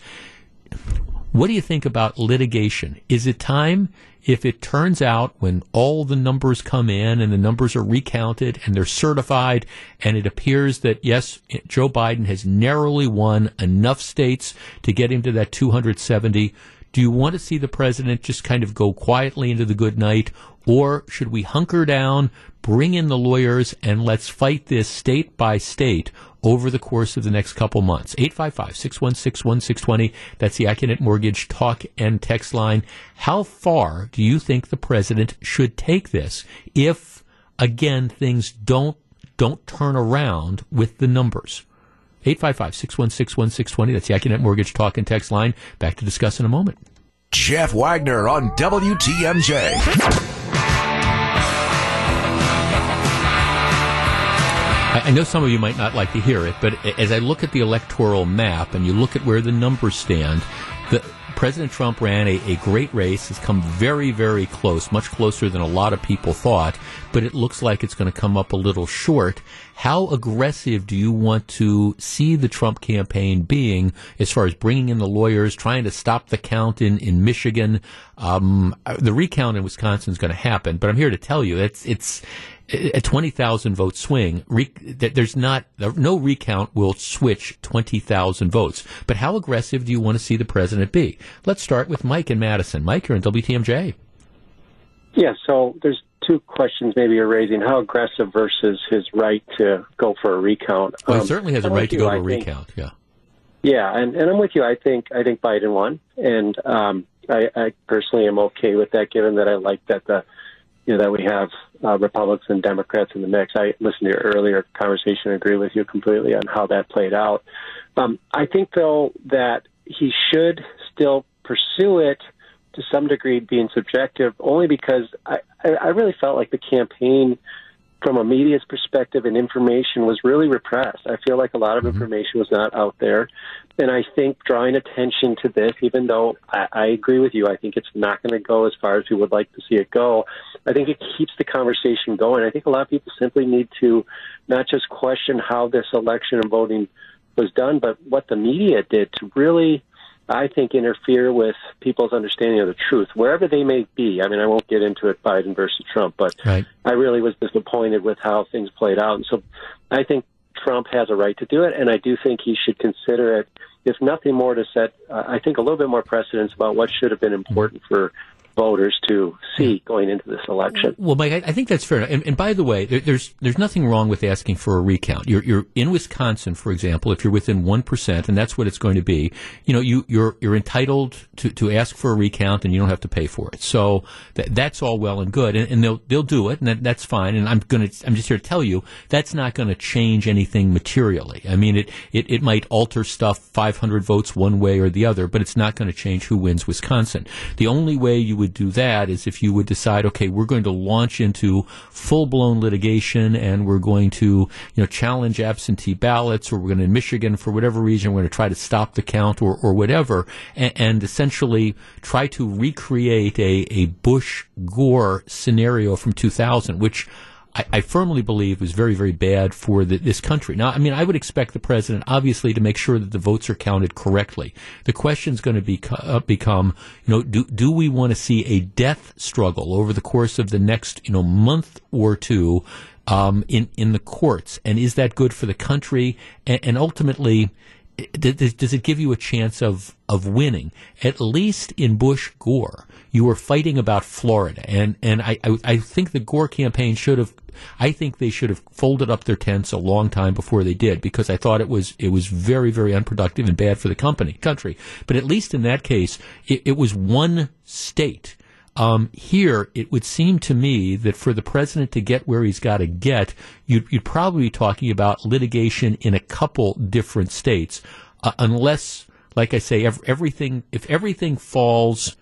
What do you think about litigation? Is it time? If it turns out when all the numbers come in and the numbers are recounted and they're certified and it appears that yes, Joe Biden has narrowly won enough states to get him to that 270, do you want to see the president just kind of go quietly into the good night? Or should we hunker down, bring in the lawyers and let's fight this state by state over the course of the next couple months. 855-616-1620. That's the Accunet Mortgage talk and text line. How far do you think the president should take this if, again, things don't, don't turn around with the numbers? 855-616-1620. That's the Accunet Mortgage talk and text line. Back to discuss in a moment. Jeff Wagner on WTMJ. I know some of you might not like to hear it, but as I look at the electoral map and you look at where the numbers stand, the, President Trump ran a, a great race, has come very, very close, much closer than a lot of people thought, but it looks like it's going to come up a little short. How aggressive do you want to see the Trump campaign being as far as bringing in the lawyers, trying to stop the count in, in Michigan? Um, the recount in Wisconsin is going to happen, but I'm here to tell you it's, it's, a 20,000 vote swing, re, there's not, no recount will switch 20,000 votes. But how aggressive do you want to see the president be? Let's start with Mike in Madison. Mike, you're in WTMJ. Yeah, so there's two questions maybe you're raising. How aggressive versus his right to go for a recount? Well, he um, certainly has a right to go to a recount, yeah. Yeah, and, and I'm with you. I think I think Biden won, and um, I, I personally am okay with that, given that I like that the you know that we have uh, Republicans and Democrats in the mix. I listened to your earlier conversation. and agree with you completely on how that played out. Um, I think though that he should still pursue it to some degree, being subjective, only because I, I really felt like the campaign from a media's perspective and information was really repressed. I feel like a lot of mm-hmm. information was not out there. And I think drawing attention to this, even though I, I agree with you, I think it's not going to go as far as we would like to see it go. I think it keeps the conversation going. I think a lot of people simply need to not just question how this election and voting was done, but what the media did to really I think, interfere with people's understanding of the truth, wherever they may be. I mean, I won't get into it, Biden versus Trump, but right. I really was disappointed with how things played out. And so I think Trump has a right to do it, and I do think he should consider it, if nothing more, to set, uh, I think, a little bit more precedence about what should have been important for voters to see going into this election. Well, Mike, I, I think that's fair. And, and by the way, there, there's there's nothing wrong with asking for a recount. You're, you're in Wisconsin, for example, if you're within one percent, and that's what it's going to be. You know, you you're you're entitled to, to ask for a recount, and you don't have to pay for it. So that, that's all well and good, and, and they'll they'll do it, and that, that's fine. And I'm going to I'm just here to tell you that's not going to change anything materially. I mean, it, it it might alter stuff 500 votes one way or the other, but it's not going to change who wins Wisconsin. The only way you would do that is if you would decide, okay, we're going to launch into full blown litigation and we're going to, you know, challenge absentee ballots or we're going to, in Michigan, for whatever reason, we're going to try to stop the count or, or whatever and, and essentially try to recreate a, a Bush Gore scenario from 2000, which I, I, firmly believe was very, very bad for the, this country. Now, I mean, I would expect the president, obviously, to make sure that the votes are counted correctly. The question is going to be, uh, become, you know, do, do we want to see a death struggle over the course of the next, you know, month or two um, in, in the courts? And is that good for the country? and, and ultimately, does it give you a chance of, of winning? At least in Bush Gore, you were fighting about Florida, and and I, I, I think the Gore campaign should have. I think they should have folded up their tents a long time before they did because I thought it was it was very very unproductive and bad for the company country. But at least in that case, it, it was one state. Um, here, it would seem to me that for the president to get where he's got to get, you'd, you'd, probably be talking about litigation in a couple different states, uh, unless, like I say, everything if everything falls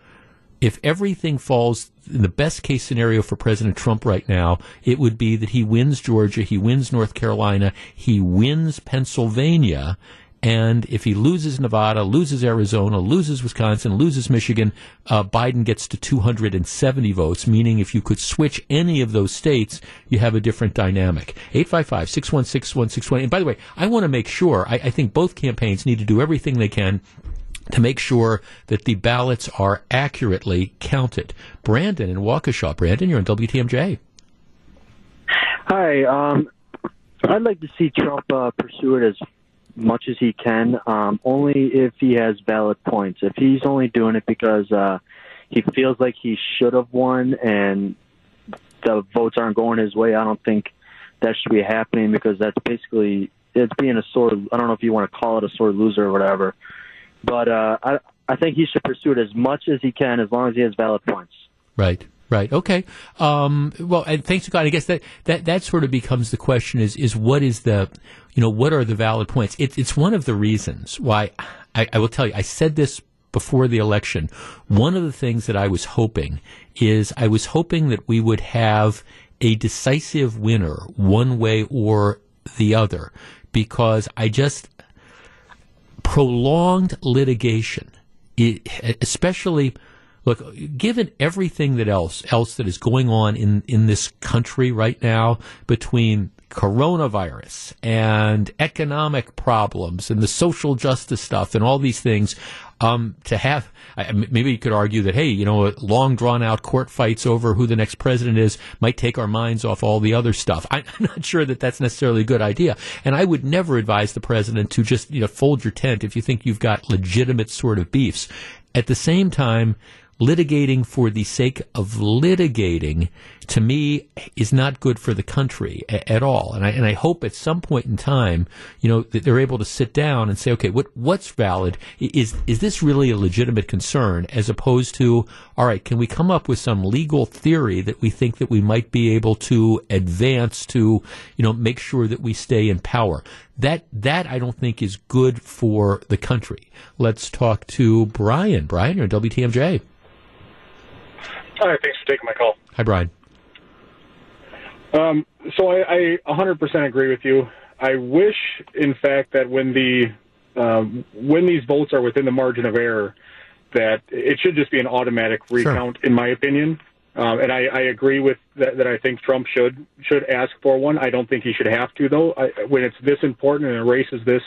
if everything falls in the best case scenario for President Trump right now, it would be that he wins Georgia, he wins North Carolina, he wins Pennsylvania, and if he loses Nevada, loses Arizona, loses Wisconsin, loses Michigan, uh, Biden gets to 270 votes, meaning if you could switch any of those states, you have a different dynamic. 855 616 1620. And by the way, I want to make sure, I, I think both campaigns need to do everything they can to make sure that the ballots are accurately counted. Brandon in Waukesha. Brandon, you're on WTMJ. Hi. Um, I'd like to see Trump uh, pursue it as much as he can, um, only if he has valid points. If he's only doing it because uh, he feels like he should have won and the votes aren't going his way, I don't think that should be happening because that's basically it's being a sore. I don't know if you want to call it a sore loser or whatever, but uh, I I think he should pursue it as much as he can as long as he has valid points. Right. Right. Okay. Um, well, and thanks to God, I guess that, that, that sort of becomes the question is, is what is the, you know, what are the valid points? It, it's one of the reasons why I, I will tell you, I said this before the election. One of the things that I was hoping is I was hoping that we would have a decisive winner one way or the other because I just, prolonged litigation, especially look, given everything that else else that is going on in in this country right now between coronavirus and economic problems and the social justice stuff and all these things, um, to have maybe you could argue that hey, you know, long drawn out court fights over who the next president is might take our minds off all the other stuff. I'm not sure that that's necessarily a good idea, and I would never advise the president to just you know fold your tent if you think you've got legitimate sort of beefs. At the same time, litigating for the sake of litigating to me is not good for the country a- at all. And I, and I hope at some point in time, you know, that they're able to sit down and say, okay, what, what's valid? Is, is this really a legitimate concern as opposed to, all right, can we come up with some legal theory that we think that we might be able to advance to, you know, make sure that we stay in power? That, that I don't think is good for the country. Let's talk to Brian. Brian, you're WTMJ. Hi, thanks for taking my call. Hi, Brian. Um, so I, I 100% agree with you. I wish, in fact, that when the um, when these votes are within the margin of error, that it should just be an automatic recount, sure. in my opinion. Um, and I, I agree with that, that. I think Trump should should ask for one. I don't think he should have to, though. I, when it's this important and a race is this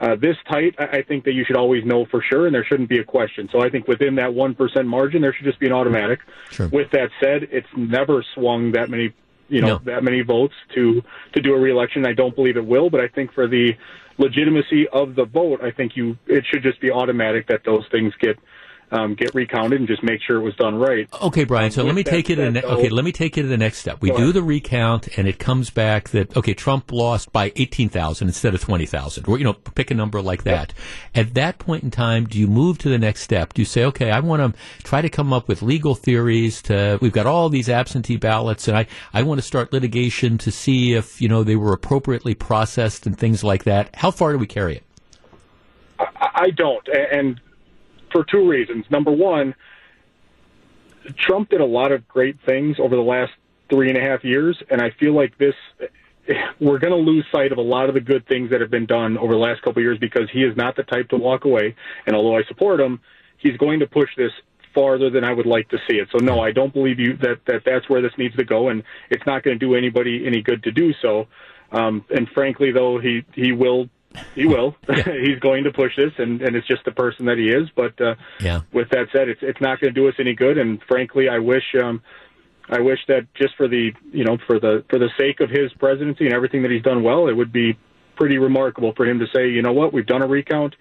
uh, this tight, I, I think that you should always know for sure, and there shouldn't be a question. So I think within that one percent margin, there should just be an automatic. Sure. With that said, it's never swung that many, you know, no. that many votes to to do a reelection. I don't believe it will, but I think for the legitimacy of the vote, I think you it should just be automatic that those things get um, get recounted and just make sure it was done right. Okay, Brian. So Um, let me take it. Ne- okay, let me take you to the next step. We do ahead. the recount, and it comes back that okay, Trump lost by eighteen thousand instead of twenty thousand, or you know, pick a number like that. At that point in time, do you move to the next step? Do you say, okay, I want to try to come up with legal theories to? We've got all these absentee ballots, and I I want to start litigation to see if you know they were appropriately processed and things like that. How far do we carry it? I I don't, and for two reasons. Number one, Trump did a lot of great things over the last three and a half years, and I feel like this we're going to lose sight of a lot of the good things that have been done over the last couple of years because he is not the type to walk away. And although I support him, he's going to push this farther than I would like to see it. So no, I don't believe you that, that that's where this needs to go, and it's not going to do anybody any good to do so. Um, and frankly, though, he he will he will he's going to push this, and and it's just the person that he is. But uh, Yeah. with that said, it's it's not going to do us any good. And frankly, I wish um, I wish that just for the you know for the for the sake of his presidency and everything that he's done well, it would be pretty remarkable for him to say, you know what, we've done a recount,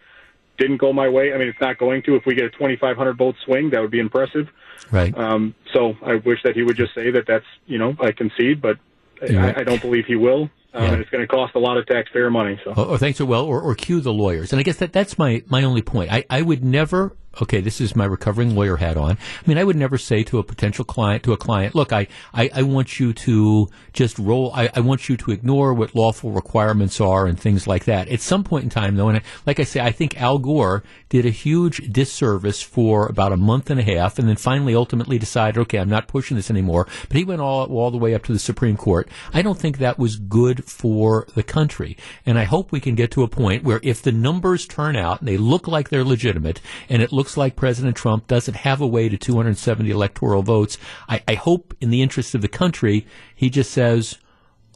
didn't go my way. I mean, it's not going to. If we get a 2,500 vote swing, that would be impressive. Right. Um, so I wish that he would just say that that's you know I concede, but right. I, I don't believe he will. Um, Yeah. And it's going to cost a lot of taxpayer money. So. Or, or thanks or well, or, or cue the lawyers. And I guess that that's my, my only point. I, I would never, okay, this is my recovering lawyer hat on. I mean, I would never say to a potential client, to a client, look, I, I, I want you to just roll, I, I want you to ignore what lawful requirements are and things like that. At some point in time, though, and I, like I say, I think Al Gore did a huge disservice for about a month and a half and then finally ultimately decided, okay, I'm not pushing this anymore. But he went all, all the way up to the Supreme Court. I don't think that was good for the country. And I hope we can get to a point where if the numbers turn out and they look like they're legitimate and it looks like President Trump doesn't have a way to 270 electoral votes, I, I hope in the interest of the country, he just says,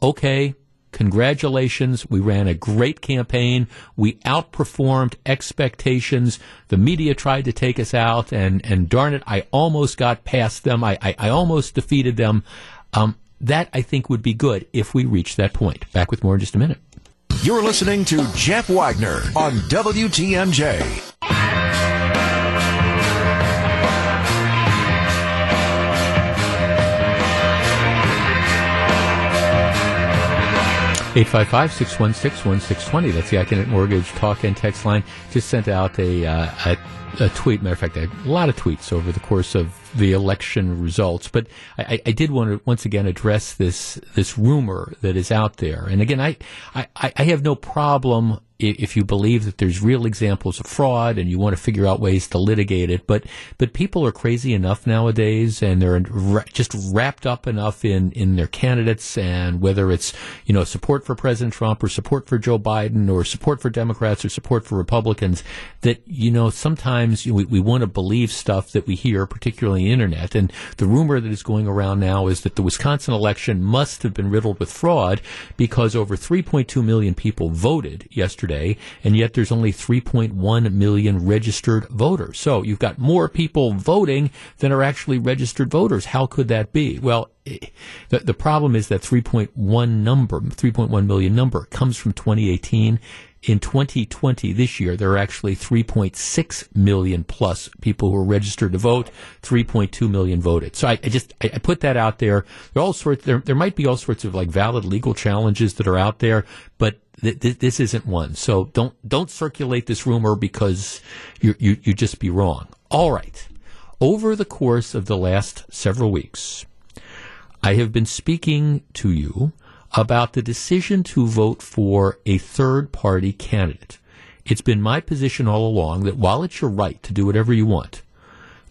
okay, congratulations. We ran a great campaign. We outperformed expectations. The media tried to take us out and, and darn it, I almost got past them. I, I, I almost defeated them. Um, that I think would be good if we reach that point. Back with more in just a minute. You're listening to Jeff Wagner on WTMJ. 855-616-1620. That's the Accunet Mortgage talk and text line. Just sent out a, uh, a, a tweet. Matter of fact, a lot of tweets over the course of the election results. But I, I- did want to once again address this this rumor that is out there. And again, I I, I have no problem if you believe that there's real examples of fraud and you want to figure out ways to litigate it. But but people are crazy enough nowadays, and they're just wrapped up enough in in their candidates and whether it's you know support for President Trump or support for Joe Biden or support for Democrats or support for Republicans that you know sometimes we, we want to believe stuff that we hear, particularly the internet. And the rumor that is going around now is that the Wisconsin election must have been riddled with fraud because over 3.2 million people voted yesterday, and yet there's only 3.1 million registered voters. So you've got more people voting than are actually registered voters. How could that be? Well, eh, the, the problem is that 3.1 number, 3.1 million number comes from 2018. In 2020, this year, there are actually 3.6 million plus people who are registered to vote. 3.2 million voted. So I, I just I, I put that out there. There all sorts. There there might be all sorts of like valid legal challenges that are out there, but th- th- this isn't one. So don't don't circulate this rumor because you you you just be wrong. All right. Over the course of the last several weeks, I have been speaking to you about the decision to vote for a third party candidate. It's been my position all along that while it's your right to do whatever you want,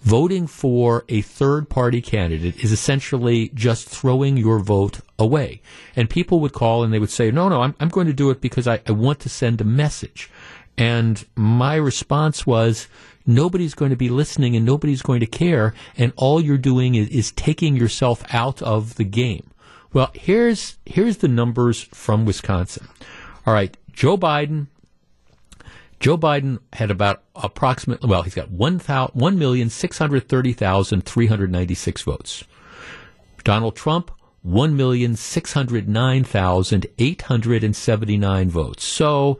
voting for a third party candidate is essentially just throwing your vote away. And people would call and they would say, no, no, I'm, I'm going to do it because I, I want to send a message. And my response was, nobody's going to be listening and nobody's going to care. And all you're doing is, is taking yourself out of the game. Well, here's, here's the numbers from Wisconsin. All right. Joe Biden, Joe Biden had about approximately, well, he's got 1,630,396 votes. Donald Trump, 1,609,879 votes. So,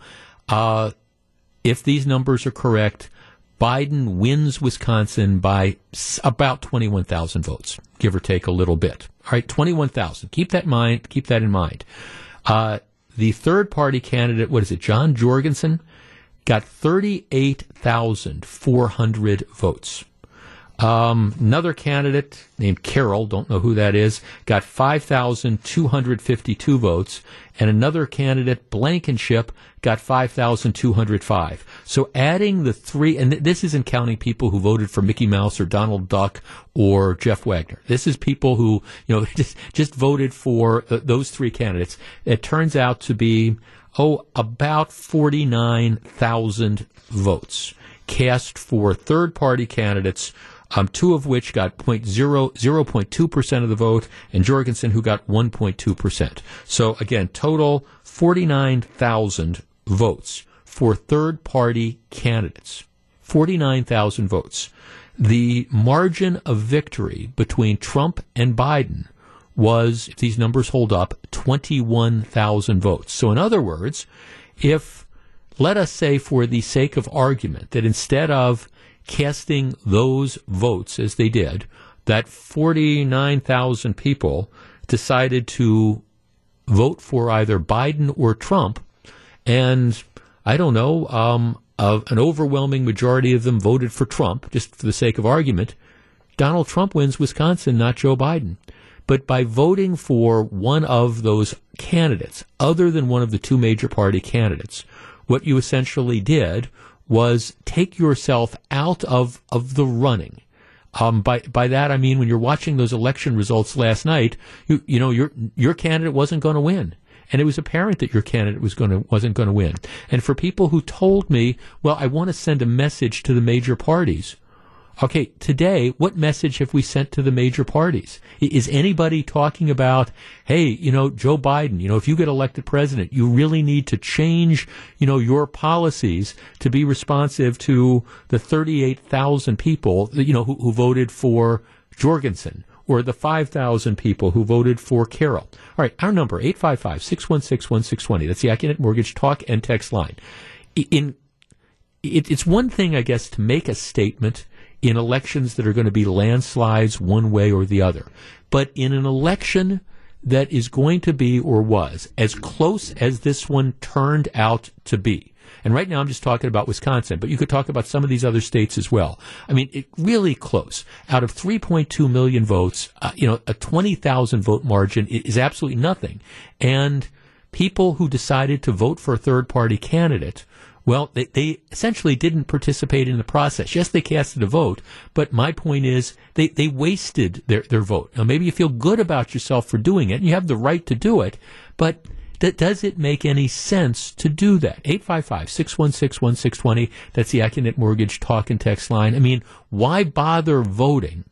uh, if these numbers are correct, Biden wins Wisconsin by about 21,000 votes, give or take a little bit. All right, 21,000. Keep that mind. Keep that in mind. Uh, the third party candidate, what is it, John Jorgensen, got 38,400 votes. Um, another candidate named Carroll, don't know who that is, got 5,252 votes, and another candidate, Blankenship, got 5,205. So adding the three, and this isn't counting people who voted for Mickey Mouse or Donald Duck or Jeff Wagner. This is people who, you know, just, just voted for uh, those three candidates. It turns out to be, oh, about 49,000 votes cast for third party candidates um, two of which got 0.2% of the vote, and Jorgensen, who got 1.2%. So again, total 49,000 votes for third party candidates. 49,000 votes. The margin of victory between Trump and Biden was, if these numbers hold up, 21,000 votes. So in other words, if, let us say for the sake of argument, that instead of casting those votes as they did, that 49,000 people decided to vote for either Biden or Trump, and I don't know, um, uh, an overwhelming majority of them voted for Trump, just for the sake of argument. Donald Trump wins Wisconsin, not Joe Biden. But by voting for one of those candidates, other than one of the two major party candidates, what you essentially did was take yourself out of, of the running. Um, by by that I mean when you're watching those election results last night, you you know your your candidate wasn't going to win, and it was apparent that your candidate was going to wasn't going to win. And for people who told me, well, I want to send a message to the major parties. Okay, today, what message have we sent to the major parties? Is anybody talking about, hey, you know, Joe Biden, you know, if you get elected president, you really need to change, you know, your policies to be responsive to the 38,000 people, you know, who, who voted for Jorgensen or the 5,000 people who voted for Carroll. All right, our number, 855-616-1620. That's the Accunet Mortgage talk and text line. In, it, it's one thing, I guess, to make a statement in elections that are going to be landslides one way or the other. But in an election that is going to be or was as close as this one turned out to be. And right now I'm just talking about Wisconsin, but you could talk about some of these other states as well. I mean, it really close. Out of 3.2 million votes, uh, you know, a 20,000 vote margin is absolutely nothing. And people who decided to vote for a third party candidate well, they, they essentially didn't participate in the process. Yes, they casted a vote, but my point is they, they wasted their, their vote. Now, maybe you feel good about yourself for doing it, and you have the right to do it, but that does it make any sense to do that? 855-616-1620. That's the Accunet Mortgage talk and text line. I mean, why bother voting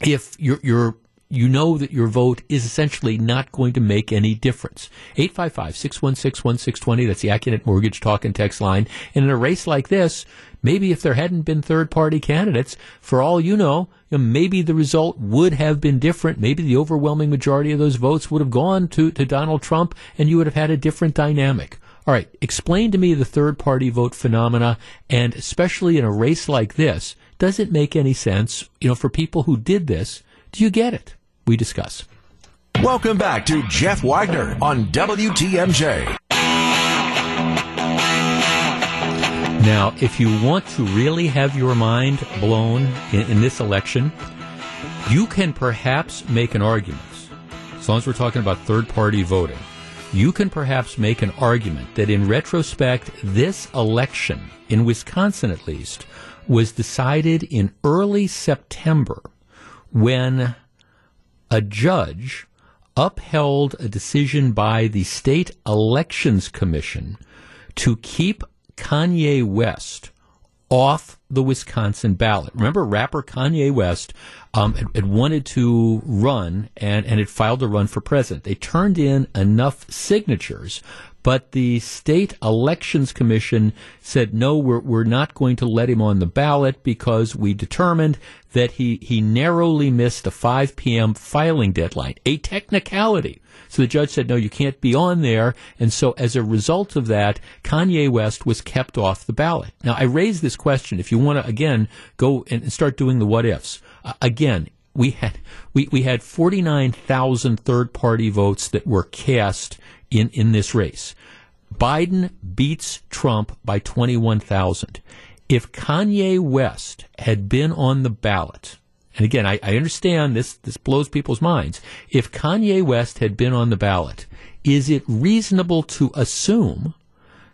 if you're you know that your vote is essentially not going to make any difference. 855-616-1620, that's the Accunet Mortgage Talk and Text line. And in a race like this, maybe if there hadn't been third-party candidates, for all you know, you know, maybe the result would have been different. Maybe the overwhelming majority of those votes would have gone to, to Donald Trump and you would have had a different dynamic. All right, explain to me the third party vote phenomena, and especially in a race like this, does it make any sense, you know, for people who did this? Do you get it? We discuss. Welcome back to Jeff Wagner on WTMJ. Now, if you want to really have your mind blown in, in, this election, you can perhaps make an argument, as long as we're talking about third party voting, you can perhaps make an argument that in retrospect, this election, in Wisconsin at least, was decided in early September when a judge upheld a decision by the State Elections Commission to keep Kanye West off the Wisconsin ballot. Remember, rapper Kanye West um, had, had, wanted to run and, and had filed a run for president. They turned in enough signatures but the state elections commission said, no, we're, we're not going to let him on the ballot because we determined that he, he narrowly missed the 5 p.m. filing deadline, a technicality. So the judge said, no, you can't be on there. And so as a result of that, Kanye West was kept off the ballot. Now, I raise this question. If you want to again go and start doing the what ifs. Uh, again, we had we, we had 49,000 third party votes that were cast in, in this race. Biden beats Trump by 21,000. If Kanye West had been on the ballot, and again, I, I understand this, this blows people's minds. If Kanye West had been on the ballot, is it reasonable to assume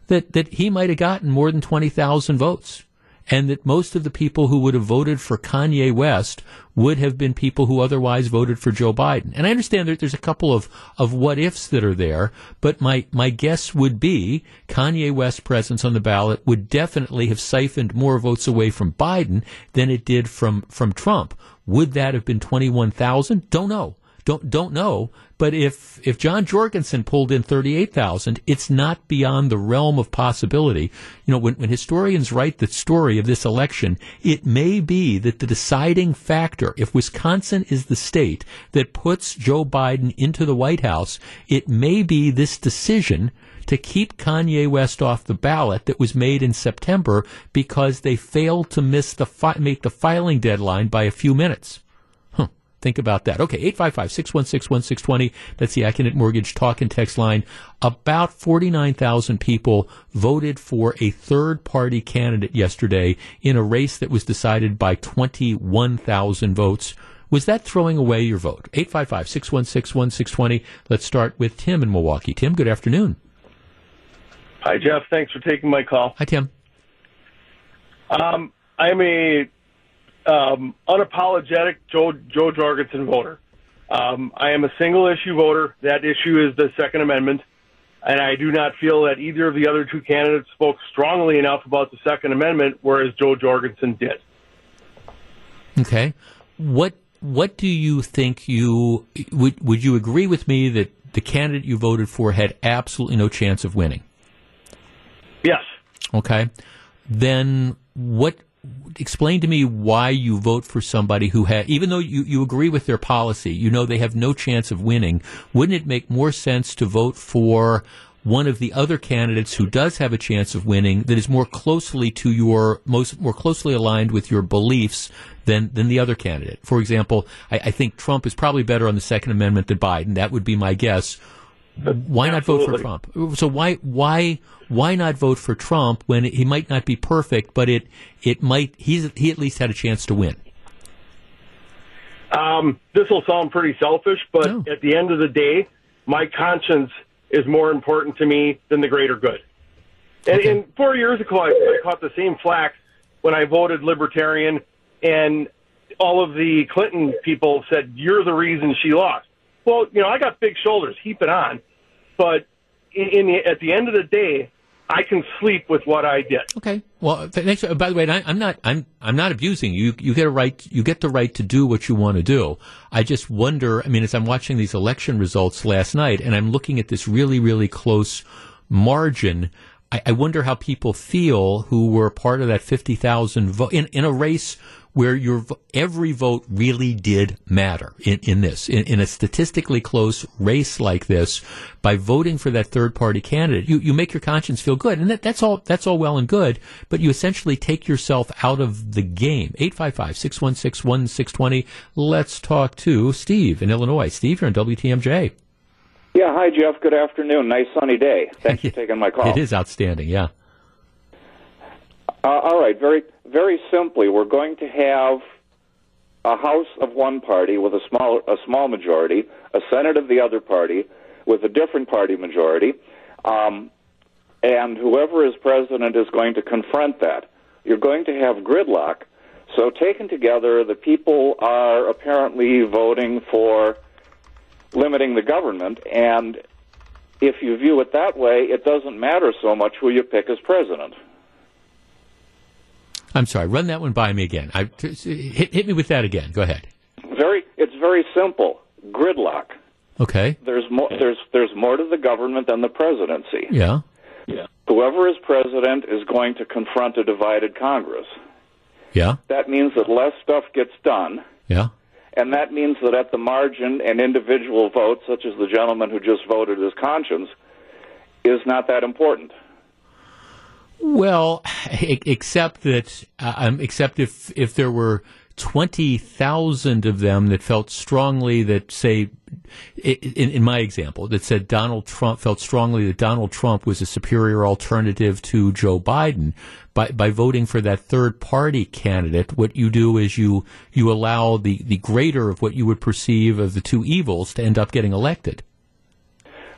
that, that he might have gotten more than 20,000 votes? And that most of the people who would have voted for Kanye West would have been people who otherwise voted for Joe Biden. And I understand that there's a couple of, of what ifs that are there, but my, my guess would be Kanye West's presence on the ballot would definitely have siphoned more votes away from Biden than it did from, from Trump. Would that have been 21,000? Don't know don't don't know. But if if John Jorgensen pulled in thirty eight thousand, it's not beyond the realm of possibility. You know, when, when historians write the story of this election, it may be that the deciding factor, if Wisconsin is the state that puts Joe Biden into the White House, it may be this decision to keep Kanye West off the ballot that was made in September because they failed to miss the fi- make the filing deadline by a few minutes. Think about that. Okay, 855 616 1620. That's the Accunet Mortgage talk and text line. About 49,000 people voted for a third party candidate yesterday in a race that was decided by 21,000 votes. Was that throwing away your vote? 855 616 1620. Let's start with Tim in Milwaukee. Tim, good afternoon. Hi, Jeff. Thanks for taking my call. Hi, Tim. Um, I'm a um, unapologetic Jo Jo Jorgensen voter. Um, I am a single issue voter. That issue is the Second Amendment, and I do not feel that either of the other two candidates spoke strongly enough about the Second Amendment, whereas Jo Jorgensen did. Okay, what what do you think? You would would you agree with me that the candidate you voted for had absolutely no chance of winning? Yes. Okay, then what explain to me why you vote for somebody who had, even though you, you agree with their policy, you know they have no chance of winning. Wouldn't it make more sense to vote for one of the other candidates who does have a chance of winning that is more closely to your most more closely aligned with your beliefs than than the other candidate? For example, I, I think Trump is probably better on the Second Amendment than Biden. That would be my guess. Why not vote for Trump? So why why why not vote for Trump when he might not be perfect, but it it might he's he at least had a chance to win. Um, this will sound pretty selfish, but no. at the end of the day, my conscience is more important to me than the greater good. And, okay. and four years ago, I, I caught the same flack when I voted Libertarian, and all of the Clinton people said, "You're the reason she lost." Well, you know, I got big shoulders, heap it on, but in, in the, at the end of the day, I can sleep with what I did. Okay. Well, thanks. Uh, by the way, I, am not. I'm. I'm not abusing you. You get a right. You get the right to do what you want to do. I just wonder. I mean, as I'm watching these election results last night, and I'm looking at this really, really close margin. I, I wonder how people feel who were part of that 50,000 vote in, in a race where your every vote really did matter in, in this. In, in, a statistically close race like this by voting for that third party candidate you, you make your conscience feel good. And that, that's all that's all well and good but you essentially take yourself out of the game. 855-616-1620 let's talk to Steve in Illinois. Steve you're on WTMJ yeah hi Jeff. Good afternoon. Nice sunny day. Thanks for taking my call. It is outstanding yeah. Uh, all right, very very simply, we're going to have a House of one party with a small a small majority, a Senate of the other party with a different party majority, um, and whoever is president is going to confront that. You're going to have gridlock. So taken together, the people are apparently voting for limiting the government, and if you view it that way, it doesn't matter so much who you pick as president. I'm sorry. Run that one by me again. I, hit, hit me with that again. Go ahead. Very. It's very simple. Gridlock. Okay. There's more. There's there's more to the government than the presidency. Yeah. Yeah. Whoever is president is going to confront a divided Congress. Yeah. That means that less stuff gets done. Yeah. And that means that at the margin, an individual vote, such as the gentleman who just voted his conscience, is not that important. Well, except that, uh, um, except if if there were twenty thousand of them that felt strongly that, say, in, in, my example, that said Donald Trump felt strongly that Donald Trump was a superior alternative to Joe Biden. By, by voting for that third party candidate, what you do is you you allow the, the greater of what you would perceive of the two evils to end up getting elected.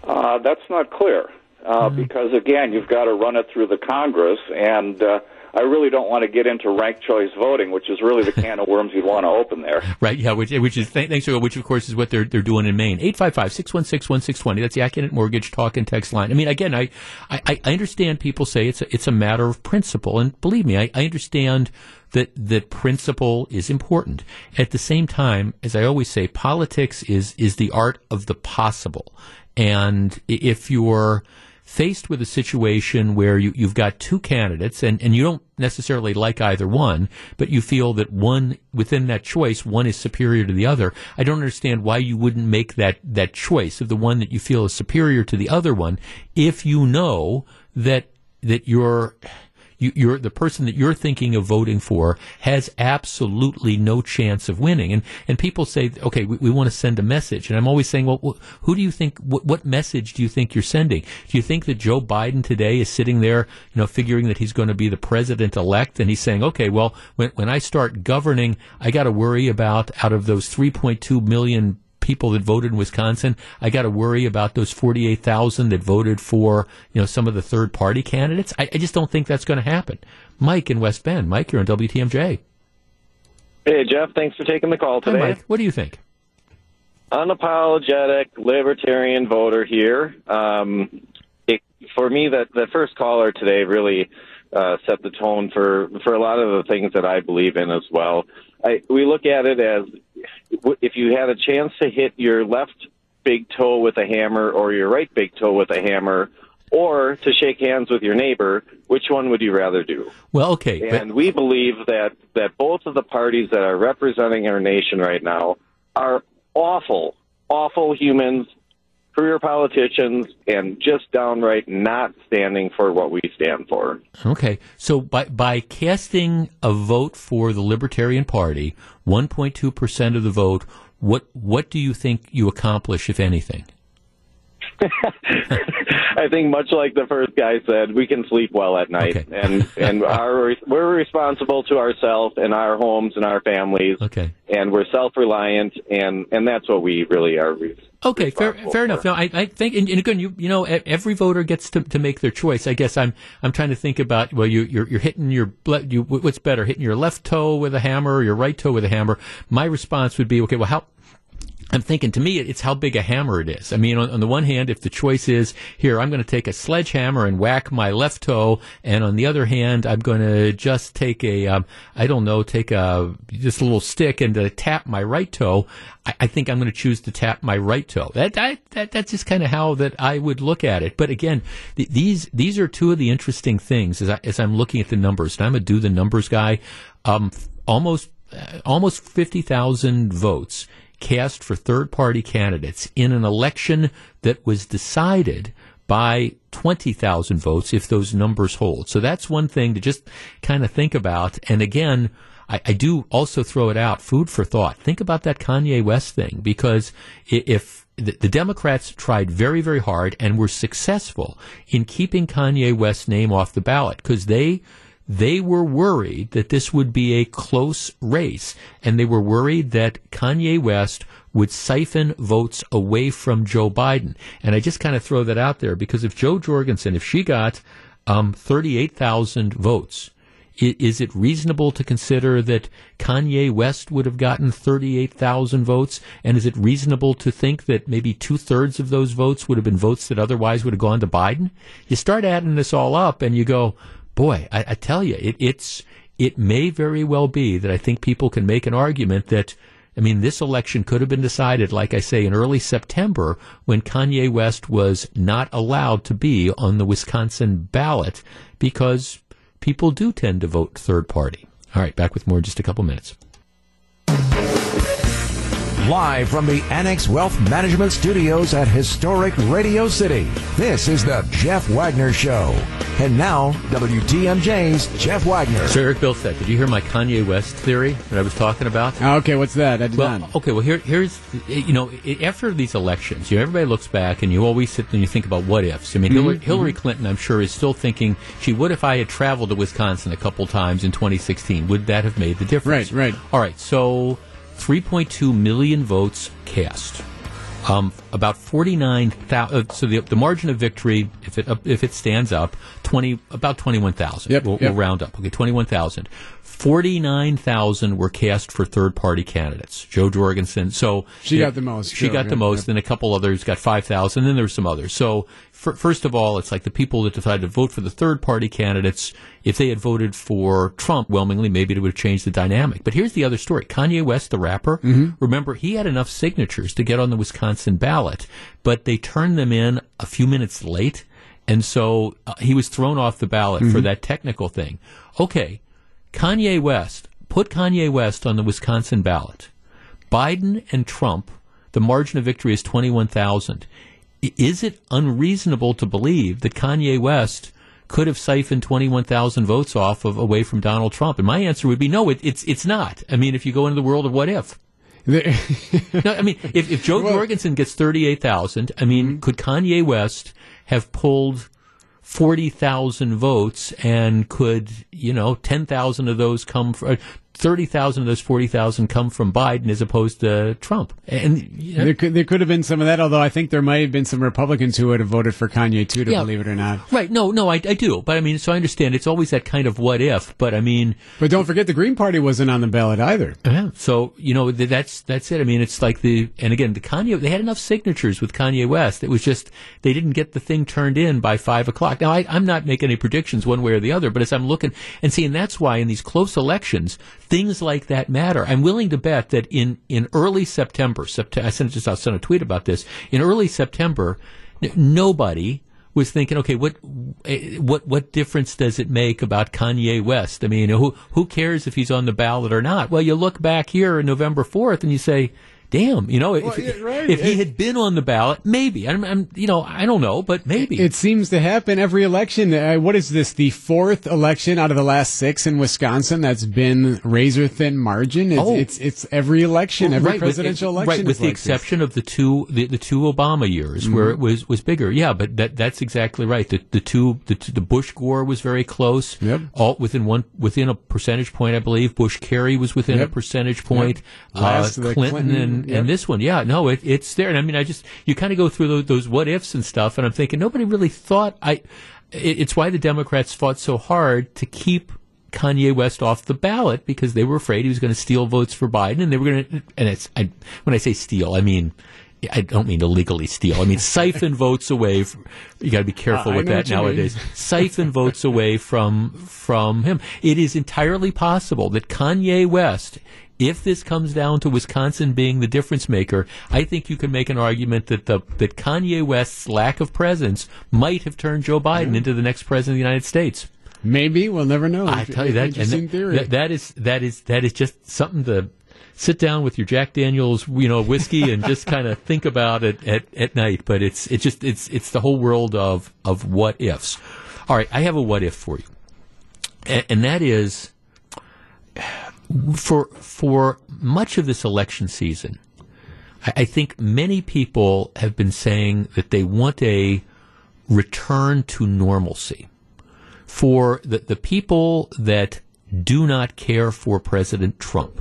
Uh, that's not clear uh, mm-hmm. because again, you've got to run it through the Congress, and uh, I really don't want to get into ranked choice voting, which is really the can of worms you'd want to open there. Right? Yeah. Which, which is thanks for which of course is what they're they're doing in Maine. 855-616-1620. That's the Accunet Mortgage talk and text line. I mean, again, I, I I understand people say it's a, it's a matter of principle, and believe me, I, I understand that that principle is important. At the same time, as I always say, politics is is the art of the possible. And if you're faced with a situation where you, you've got two candidates and, and you don't necessarily like either one, but you feel that one within that choice, one is superior to the other. I don't understand why you wouldn't make that, that choice of the one that you feel is superior to the other one if you know that that you're you, are the person that you're thinking of voting for has absolutely no chance of winning. And and people say, okay, we, we want to send a message, and I'm always saying, well, who do you think? What, what message do you think you're sending? Do you think that Joe Biden today is sitting there, you know, figuring that he's going to be the president elect, and he's saying, okay, well, when when I start governing, I got to worry about out of those 3.2 million people that voted in Wisconsin. I got to worry about those 48,000 that voted for, you know, some of the third party candidates. I, I just don't think that's going to happen. Mike in West Bend. Mike, you're on WTMJ. Hey, Jeff. Thanks for taking the call today. Hi, Mike. What do you think? Unapologetic libertarian voter here. Um, it, for me, that the first caller today really uh, set the tone for for a lot of the things that I believe in as well. I, we look at it as if you had a chance to hit your left big toe with a hammer or your right big toe with a hammer or to shake hands with your neighbor, which one would you rather do? Well, okay. And but... we believe that, that both of the parties that are representing our nation right now are awful, awful humans career politicians and just downright not standing for what we stand for. Okay. So by by casting a vote for the Libertarian Party, 1.2% of the vote, what what do you think you accomplish if anything? I think much like the first guy said, we can sleep well at night, okay. and and our we're responsible to ourselves and our homes and our families. Okay, and we're self reliant, and and that's what we really are. Okay, fair, fair enough. No, I, I think, and, and, again, you you know, every voter gets to, to make their choice. I guess I'm I'm trying to think about well, you you're, you're hitting your you what's better, hitting your left toe with a hammer or your right toe with a hammer. My response would be, okay, well, how I'm thinking to me, it's how big a hammer it is. I mean, on, on, the one hand, if the choice is here, I'm going to take a sledgehammer and whack my left toe, and on the other hand, I'm going to just take a, um, I don't know, take a just a little stick and uh, tap my right toe. I, I, think I'm going to choose to tap my right toe. That, that, that that's just kind of how that I would look at it. But again, th- these these are two of the interesting things as I, as I'm looking at the numbers. And I'm a do the numbers guy. Um, almost uh, almost fifty thousand votes cast for third party candidates in an election that was decided by 20,000 votes if those numbers hold. So that's one thing to just kind of think about. And again, I, I, do also throw it out, food for thought. Think about that Kanye West thing because if the, the Democrats tried very, very hard and were successful in keeping Kanye West's name off the ballot because they they were worried that this would be a close race, and they were worried that Kanye West would siphon votes away from Joe Biden. And I just kind of throw that out there because if Jo Jorgensen, if she got um, 38,000 votes, is it reasonable to consider that Kanye West would have gotten 38,000 votes? And is it reasonable to think that maybe two thirds of those votes would have been votes that otherwise would have gone to Biden? You start adding this all up and you go, boy, I, I tell you, it, it's it may very well be that I think people can make an argument that. I mean, this election could have been decided, like I say, in early September when Kanye West was not allowed to be on the Wisconsin ballot because people do tend to vote third party. All right, back with more in just a couple minutes. Live from the Annex Wealth Management Studios at historic Radio City, this is the Jeff Wagner Show. And now, WTMJ's Jeff Wagner. So, Eric Bilstead, did you hear my Kanye West theory that I was talking about? Oh, okay, what's that? I did well, not. Okay, well, here, here's, you know, after these elections, you know, everybody looks back and you always sit and you think about what ifs. I mean, mm-hmm, Hillary, Hillary mm-hmm. Clinton, I'm sure, is still thinking, gee, what if I had traveled to Wisconsin a couple times in 2016? Would that have made the difference? Right, right. All right, so 3.2 million votes cast. Um, about 49,000. Uh, so the, the margin of victory, if it if it stands up, 20 about 21,000. Yep, we'll, yep. we'll round up. Okay, 21,000. 49,000 were cast for third party candidates. Jo Jorgensen. So she got the most. She Jo, got the most, and a couple others got 5,000, Then there were some others. So first of all, it's like the people that decided to vote for the third party candidates. If they had voted for Trump whelmingly, maybe it would have changed the dynamic. But here's the other story: Kanye West, the rapper. Mm-hmm. Remember, he had enough signatures to get on the Wisconsin ballot, but they turned them in a few minutes late, and so uh, he was thrown off the ballot mm-hmm. for that technical thing. Okay Kanye West, put Kanye West on the Wisconsin ballot. Biden and Trump, the margin of victory is 21,000. Is it unreasonable to believe that Kanye West could have siphoned 21,000 votes off of away from Donald Trump? And my answer would be no, it, it's it's not. I mean, if you go into the world of what if. no, I mean, if, if Jo well, Jorgensen gets 38,000, I mean, mm-hmm. could Kanye West have pulled 40,000 votes and could, you know, 10,000 of those come from, 30,000 of those 40,000 come from Biden as opposed to Trump. And you know, there could there could have been some of that, although I think there might have been some Republicans who would have voted for Kanye too, to yeah, believe it or not. Right. No, no, I, I do. But I mean, so I understand it's always that kind of what if, but I mean. But don't forget the Green Party wasn't on the ballot either. Yeah. So, you know, that's, that's it. I mean, it's like the, and again, the Kanye, they had enough signatures with Kanye West. It was just, they didn't get the thing turned in by five o'clock. Now, I, I'm not making any predictions one way or the other, but as I'm looking and seeing, that's why in these close elections, things like that matter. I'm willing to bet that in, in early September, September I sent just I sent a tweet about this. In early September, n- nobody was thinking, okay, what eh, what what difference does it make about Kanye West? I mean, who who cares if he's on the ballot or not? Well, you look back here in November fourth, and you say, damn, you know, if, well, yeah, right. if he had been on the ballot, maybe. I'm, I'm, you know, I don't know, but maybe. It seems to happen every election. Uh, what is this? The fourth election out of the last six in Wisconsin that's been razor thin margin. It's, oh. it's, it's every election, every right, presidential with, election, right? With the like exception this. of the two, the, the two Obama years mm-hmm. where it was was bigger. Yeah, but that that's exactly right. The the two the, the Bush Gore was very close. Yep. All within one within a percentage point, I believe. Bush Kerry was within yep. a percentage point. Yep. Uh, Clinton, Clinton, and, and this one, yeah no, it, it's there. And I mean, I just you kind of go through those, those, what ifs and stuff, and I'm thinking nobody really thought. I. It, it's why the Democrats fought so hard to keep Kanye West off the ballot because they were afraid he was going to steal votes for Biden, and they were going to. And it's I, when I say steal, I mean. I don't mean illegally steal. I mean siphon votes away. From, you got to be careful uh, with that nowadays. siphon votes away from from him. It is entirely possible that Kanye West if this comes down to Wisconsin being the difference maker, I think you can make an argument that the that Kanye West's lack of presence might have turned Joe Biden into the next president of the United States. Maybe we'll never know. I tell you that, interesting that, theory. That, that is that is that is just something to sit down with your Jack Daniels, you know, whiskey and just kind of think about it at, at night. But it's it's just it's it's the whole world of of what ifs. All right, I have a what if for you, and, and that is for for much of this election season, I, I think many people have been saying that they want a return to normalcy. For the, the people that do not care for President Trump,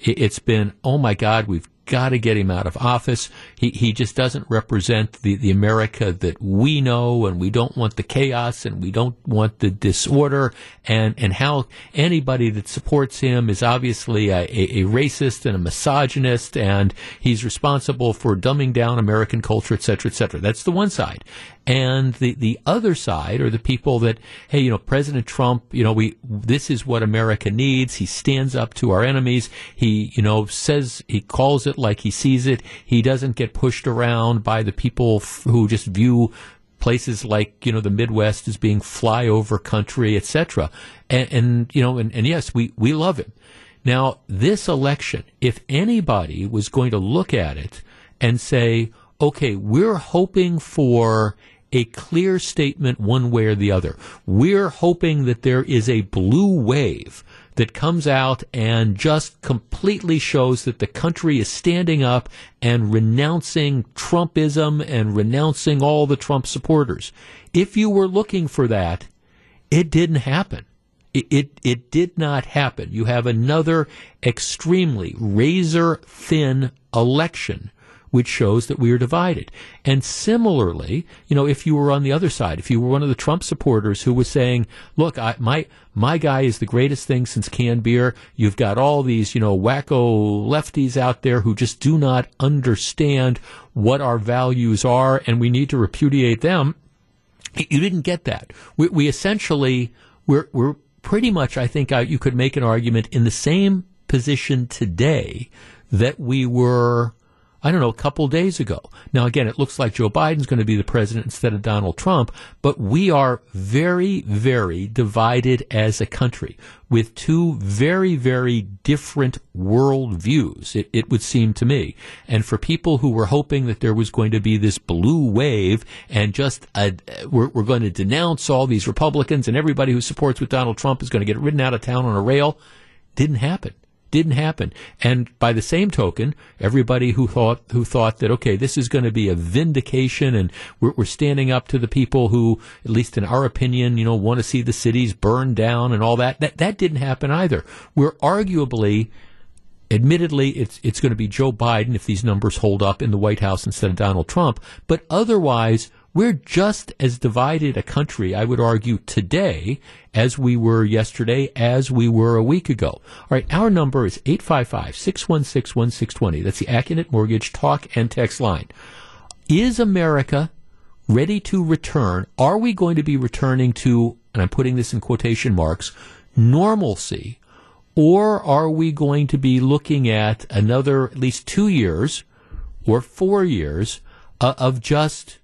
it, it's been, oh my God, we've got to get him out of office. He he just doesn't represent the, the America that we know, and we don't want the chaos, and we don't want the disorder, and and how anybody that supports him is obviously a, a, a racist and a misogynist, and he's responsible for dumbing down American culture, et cetera, et cetera. That's the one side, and the the other side are the people that hey, you know, President Trump, you know, we this is what America needs. He stands up to our enemies. He you know says he calls it like he sees it. He doesn't get pushed around by the people f- who just view places like you know the Midwest as being flyover country, etc. And, and, you know, and, and yes, we we love him. Now, this election, if anybody was going to look at it and say, okay, we're hoping for a clear statement one way or the other. We're hoping that there is a blue wave that comes out and just completely shows that the country is standing up and renouncing Trumpism and renouncing all the Trump supporters. If you were looking for that, it didn't happen. It, it, it did not happen. You have another extremely razor thin election which shows that we are divided. And similarly, you know, if you were on the other side, if you were one of the Trump supporters who was saying, look, I, my, my guy is the greatest thing since canned beer. You've got all these, you know, wacko lefties out there who just do not understand what our values are and we need to repudiate them. You didn't get that. We, we essentially, we're, we're pretty much, I think uh, you could make an argument in the same position today that we were, I don't know, a couple days ago. Now, again, it looks like Joe Biden's going to be the president instead of Donald Trump, but we are very, very divided as a country with two very, very different world views, it, it would seem to me. And for people who were hoping that there was going to be this blue wave and just a, we're, we're going to denounce all these Republicans and everybody who supports with Donald Trump is going to get ridden out of town on a rail, didn't happen didn't happen. And by the same token, everybody who thought who thought that okay, this is going to be a vindication, and we're, we're, standing up to the people who, at least in our opinion, you know, want to see the cities burned down and all that. That that didn't happen either. We're arguably. Admittedly, it's it's going to be Joe Biden if these numbers hold up in the White House instead of Donald Trump. But otherwise, we're just as divided a country, I would argue, today as we were yesterday, as we were a week ago. All right, our number is 855 616 1620. That's the Accunet Mortgage talk and text line. Is America ready to return? Are we going to be returning to, and I'm putting this in quotation marks, normalcy? Or are we going to be looking at another at least two years or four years uh, of just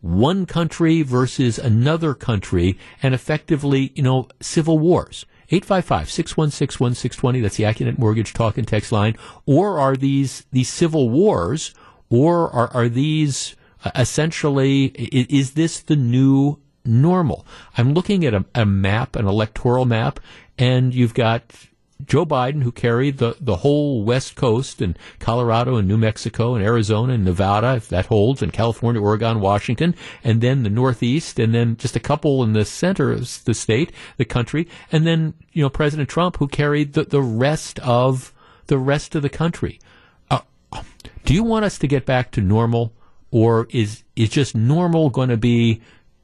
one country versus another country and effectively, you know, civil wars. 855-616-1620, that's the Accunet Mortgage Talk and Text line. Or are these, these civil wars, or are, are these uh, essentially, is, is this the new normal? I'm looking at a, a map, an electoral map, and you've got Joe Biden, who carried the, the whole West Coast and Colorado and New Mexico and Arizona and Nevada, if that holds, and California, Oregon, Washington, and then the Northeast, and then just a couple in the center of the state, the country, and then, you know, President Trump, who carried the, the rest of the rest of the country. Uh, do you want us to get back to normal, or is, is just normal going to be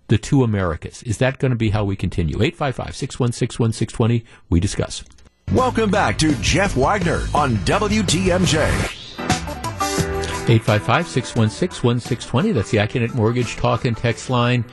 the two Americas? Is that going to be how we continue? 855 616 1620, we discuss. Welcome back to Jeff Wagner on WTMJ. 855-616-1620. That's the Accunet Mortgage Talk and Text line.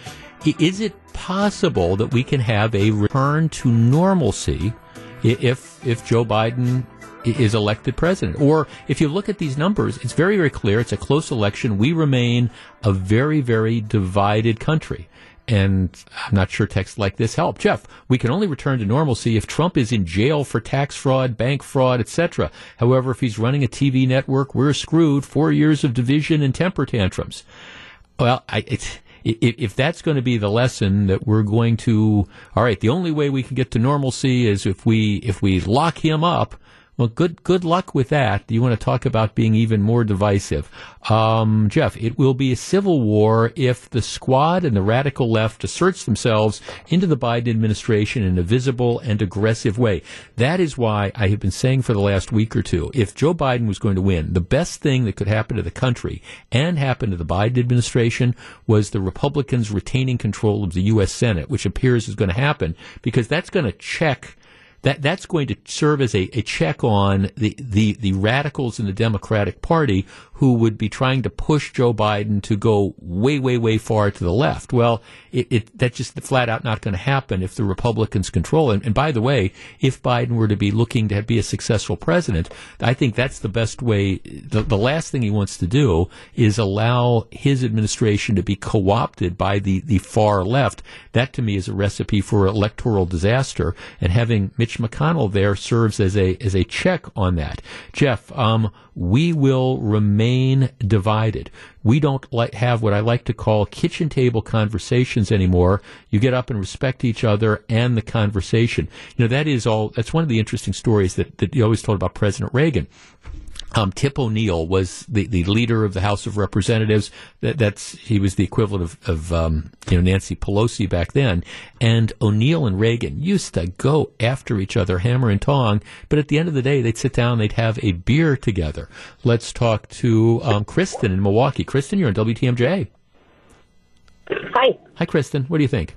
Is it possible that we can have a return to normalcy if if Joe Biden is elected president? Or if you look at these numbers, it's very, very clear. It's a close election. We remain a very, very divided country. And I'm not sure texts like this help. Jeff, we can only return to normalcy if Trump is in jail for tax fraud, bank fraud, etc. However, if he's running a TV network, we're screwed. Four years of division and temper tantrums. Well, I, if, if that's going to be the lesson that we're going to, all right, the only way we can get to normalcy is if we if we lock him up well, good good luck with that. Do you want to talk about being even more divisive, um, Jeff? It will be a civil war if the squad and the radical left asserts themselves into the Biden administration in a visible and aggressive way. That is why I have been saying for the last week or two, if Joe Biden was going to win, the best thing that could happen to the country and happen to the Biden administration was the Republicans retaining control of the U.S. Senate, which appears is going to happen because that's going to check that that's going to serve as a, a check on the, the, the radicals in the Democratic Party who would be trying to push Joe Biden to go way, way, way far to the left. Well, it, it that's just flat out not going to happen if the Republicans control it. And by the way, if Biden were to be looking to be a successful president, I think that's the best way. The, the last thing he wants to do is allow his administration to be co-opted by the, the far left. That to me is a recipe for electoral disaster. And having Mitch McConnell there serves as a as a check on that. Jeff, um, we will remain divided. We don't like, have what I like to call kitchen table conversations anymore. You get up and respect each other and the conversation. You know, that is all, that's one of the interesting stories that, that you always told about President Reagan. Um, Tip O'Neill was the, the leader of the House of Representatives. That, that's he was the equivalent of, of um, you know Nancy Pelosi back then. And O'Neill and Reagan used to go after each other, hammer and tong. But at the end of the day, they'd sit down, they'd have a beer together. Let's talk to um, Kristen in Milwaukee. Kristen, you're on WTMJ. Hi. Hi, Kristen. What do you think?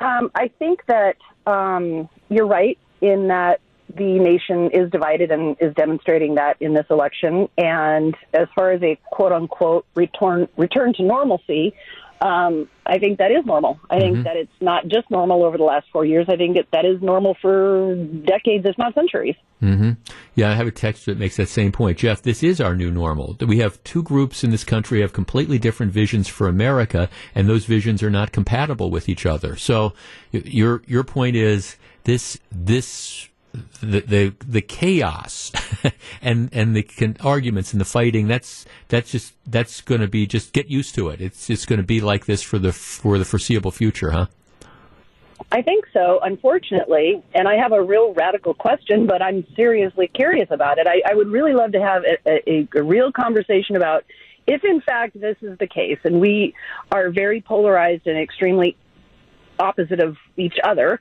Um, I think that um, you're right in that the nation is divided and is demonstrating that in this election. And as far as a quote unquote return return to normalcy, um, I think that is normal. I think Mm-hmm. that it's not just normal over the last four years. I think it, that is normal for decades, if not centuries. hmm Yeah, I have a text that makes that same point. Jeff, this is our new normal. We have two groups in this country have completely different visions for America, and those visions are not compatible with each other. So, your your point is this this the the, the chaos and and the con- arguments and the fighting. That's that's just that's going to be just get used to it. It's just going to be like this for the for the foreseeable future, huh? I think so, unfortunately. And I have a real radical question, but I'm seriously curious about it. I, I would really love to have a, a, a real conversation about if, in fact, this is the case and we are very polarized and extremely opposite of each other.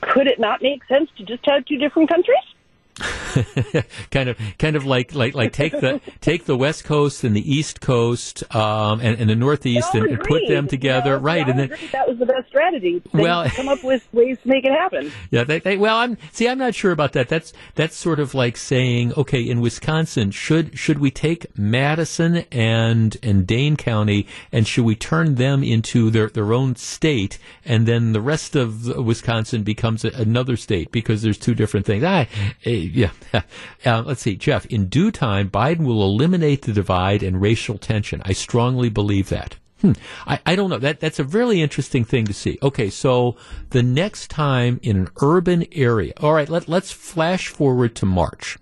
Could it not make sense to just have two different countries? kind of kind of like like like take the take the west coast and the east coast um, and, and the northeast and, and put them together. Know, right and then agreed that was the best strategy. They Well- come up with ways to make it happen. yeah they, they, well i'm see i'm not sure about that. That's that's sort of like saying okay in wisconsin should should we take madison and and dane county and should we turn them into their their own state and then the rest of wisconsin becomes a, another state because there's two different things? I, eh, yeah uh, let's see jeff in due time biden will eliminate the divide and racial tension i strongly believe that Hmm. I, I don't know. That that's a really interesting thing to see. Okay, so the next time in an urban area, all right, let let's flash forward to March.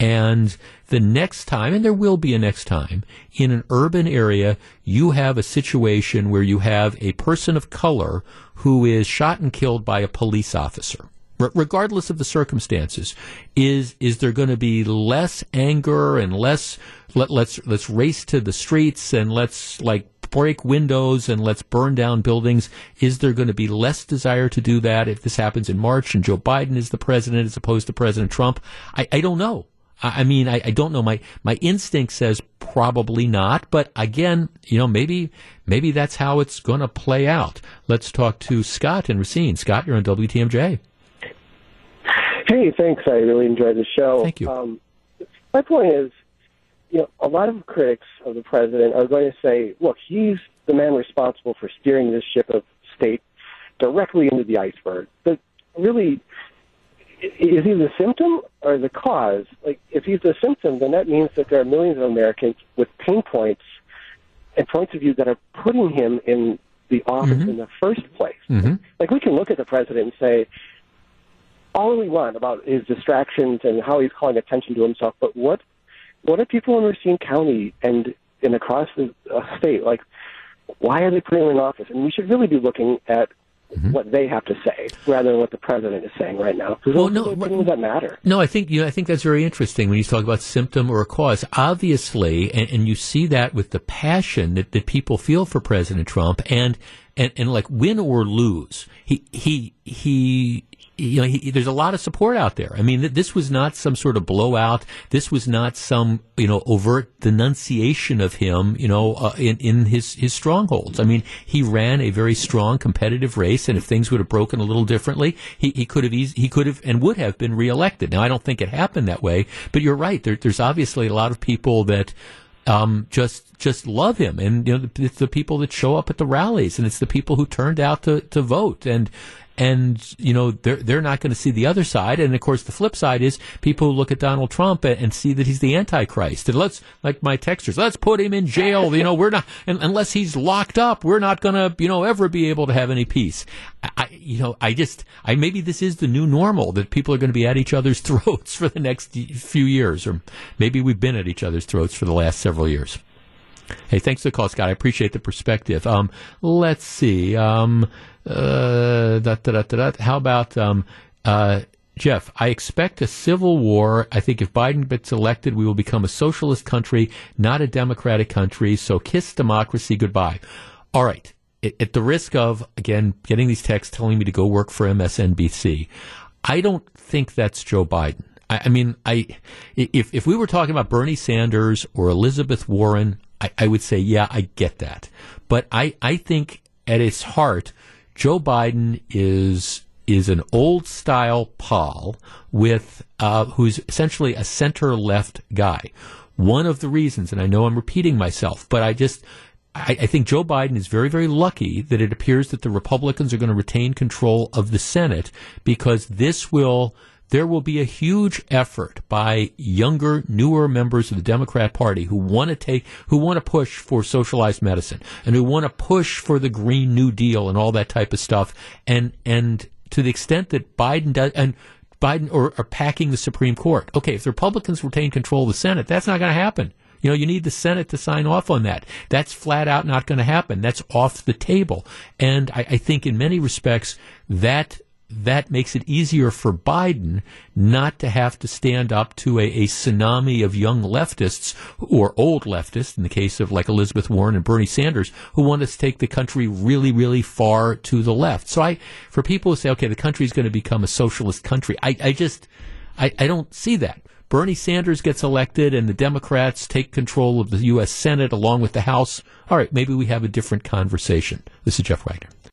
And the next time, and there will be a next time, in an urban area, you have a situation where you have a person of color who is shot and killed by a police officer. Regardless of the circumstances, is is there going to be less anger and less let, let's let's race to the streets and let's like break windows and let's burn down buildings? Is there going to be less desire to do that if this happens in March and Joe Biden is the president as opposed to President Trump? I, I don't know. I, I mean, I, I don't know. My my instinct says probably not, but again, you know, maybe maybe that's how it's going to play out. Let's talk to Scott and Racine. Scott, you're on WTMJ. Hey, thanks. I really enjoyed the show. Thank you. Um, my point is, you know, a lot of critics of the president are going to say, look, he's the man responsible for steering this ship of state directly into the iceberg. But really, is he the symptom or the cause? Like, if he's the symptom, then that means that there are millions of Americans with pain points and points of view that are putting him in the office in the first place. Mm-hmm. Like, we can look at the president and say, all we want about his distractions and how he's calling attention to himself, but what what are people in Racine County and and across the uh, state like? Why are they putting him in office? And we should really be looking at what they have to say rather than what the president is saying right now. Well, no, things that matter. No, I think you know, I think that's very interesting when you talk about symptom or a cause. Obviously, and, and you see that with the passion that, that people feel for President Trump, and and and like win or lose, he he he. You know, he, there's a lot of support out there. I mean, th- this was not some sort of blowout. This was not some, you know, overt denunciation of him, you know, uh, in, in his, his strongholds. I mean, he ran a very strong competitive race, and if things would have broken a little differently, he, he could have, he could have and would have been reelected. Now, I don't think it happened that way, but you're right. There, there's obviously a lot of people that, um, just just love him, and you know, it's the people that show up at the rallies, and it's the people who turned out to, to vote, and and you know they're they're not going to see the other side. And of course, the flip side is people who look at Donald Trump and, and see that he's the Antichrist. And let's like my texters, let's put him in jail. You know, we're not unless he's locked up, we're not going to you know ever be able to have any peace. I, you know, I just I maybe this is the new normal that people are going to be at each other's throats for the next few years, or maybe we've been at each other's throats for the last several years. Hey, thanks for the call, Scott. I appreciate the perspective. Um, let's see. Um, uh, da, da, da, How about um, uh, Jeff? I expect a civil war. I think if Biden gets elected, we will become a socialist country, not a democratic country. So kiss democracy goodbye. All right. At the risk of again getting these texts telling me to go work for MSNBC, I don't think that's Joe Biden. I, I mean, I if if we were talking about Bernie Sanders or Elizabeth Warren, I, I would say, yeah, I get that. But I, I think at its heart, Joe Biden is is an old style Paul with uh, who's essentially a center left guy. One of the reasons, and I know I'm repeating myself, but I just I, I, think Joe Biden is very, very lucky that it appears that the Republicans are going to retain control of the Senate because this will there will be a huge effort by younger, newer members of the Democrat Party who want to take, who want to push for socialized medicine and who want to push for the Green New Deal and all that type of stuff. And, and to the extent that Biden does, and Biden or, or packing the Supreme Court. Okay, if the Republicans retain control of the Senate, that's not going to happen. You know, you need the Senate to sign off on that. That's flat out not going to happen. That's off the table. And I, I think in many respects, that that makes it easier for Biden not to have to stand up to a, a, tsunami of young leftists or old leftists, in the case of like Elizabeth Warren and Bernie Sanders, who want to take the country really, really far to the left. So I, for people who say, okay, the country is going to become a socialist country, I, I just, I, I don't see that. Bernie Sanders gets elected and the Democrats take control of the U.S. Senate along with the House. All right, maybe we have a different conversation. This is Jeff Wagner.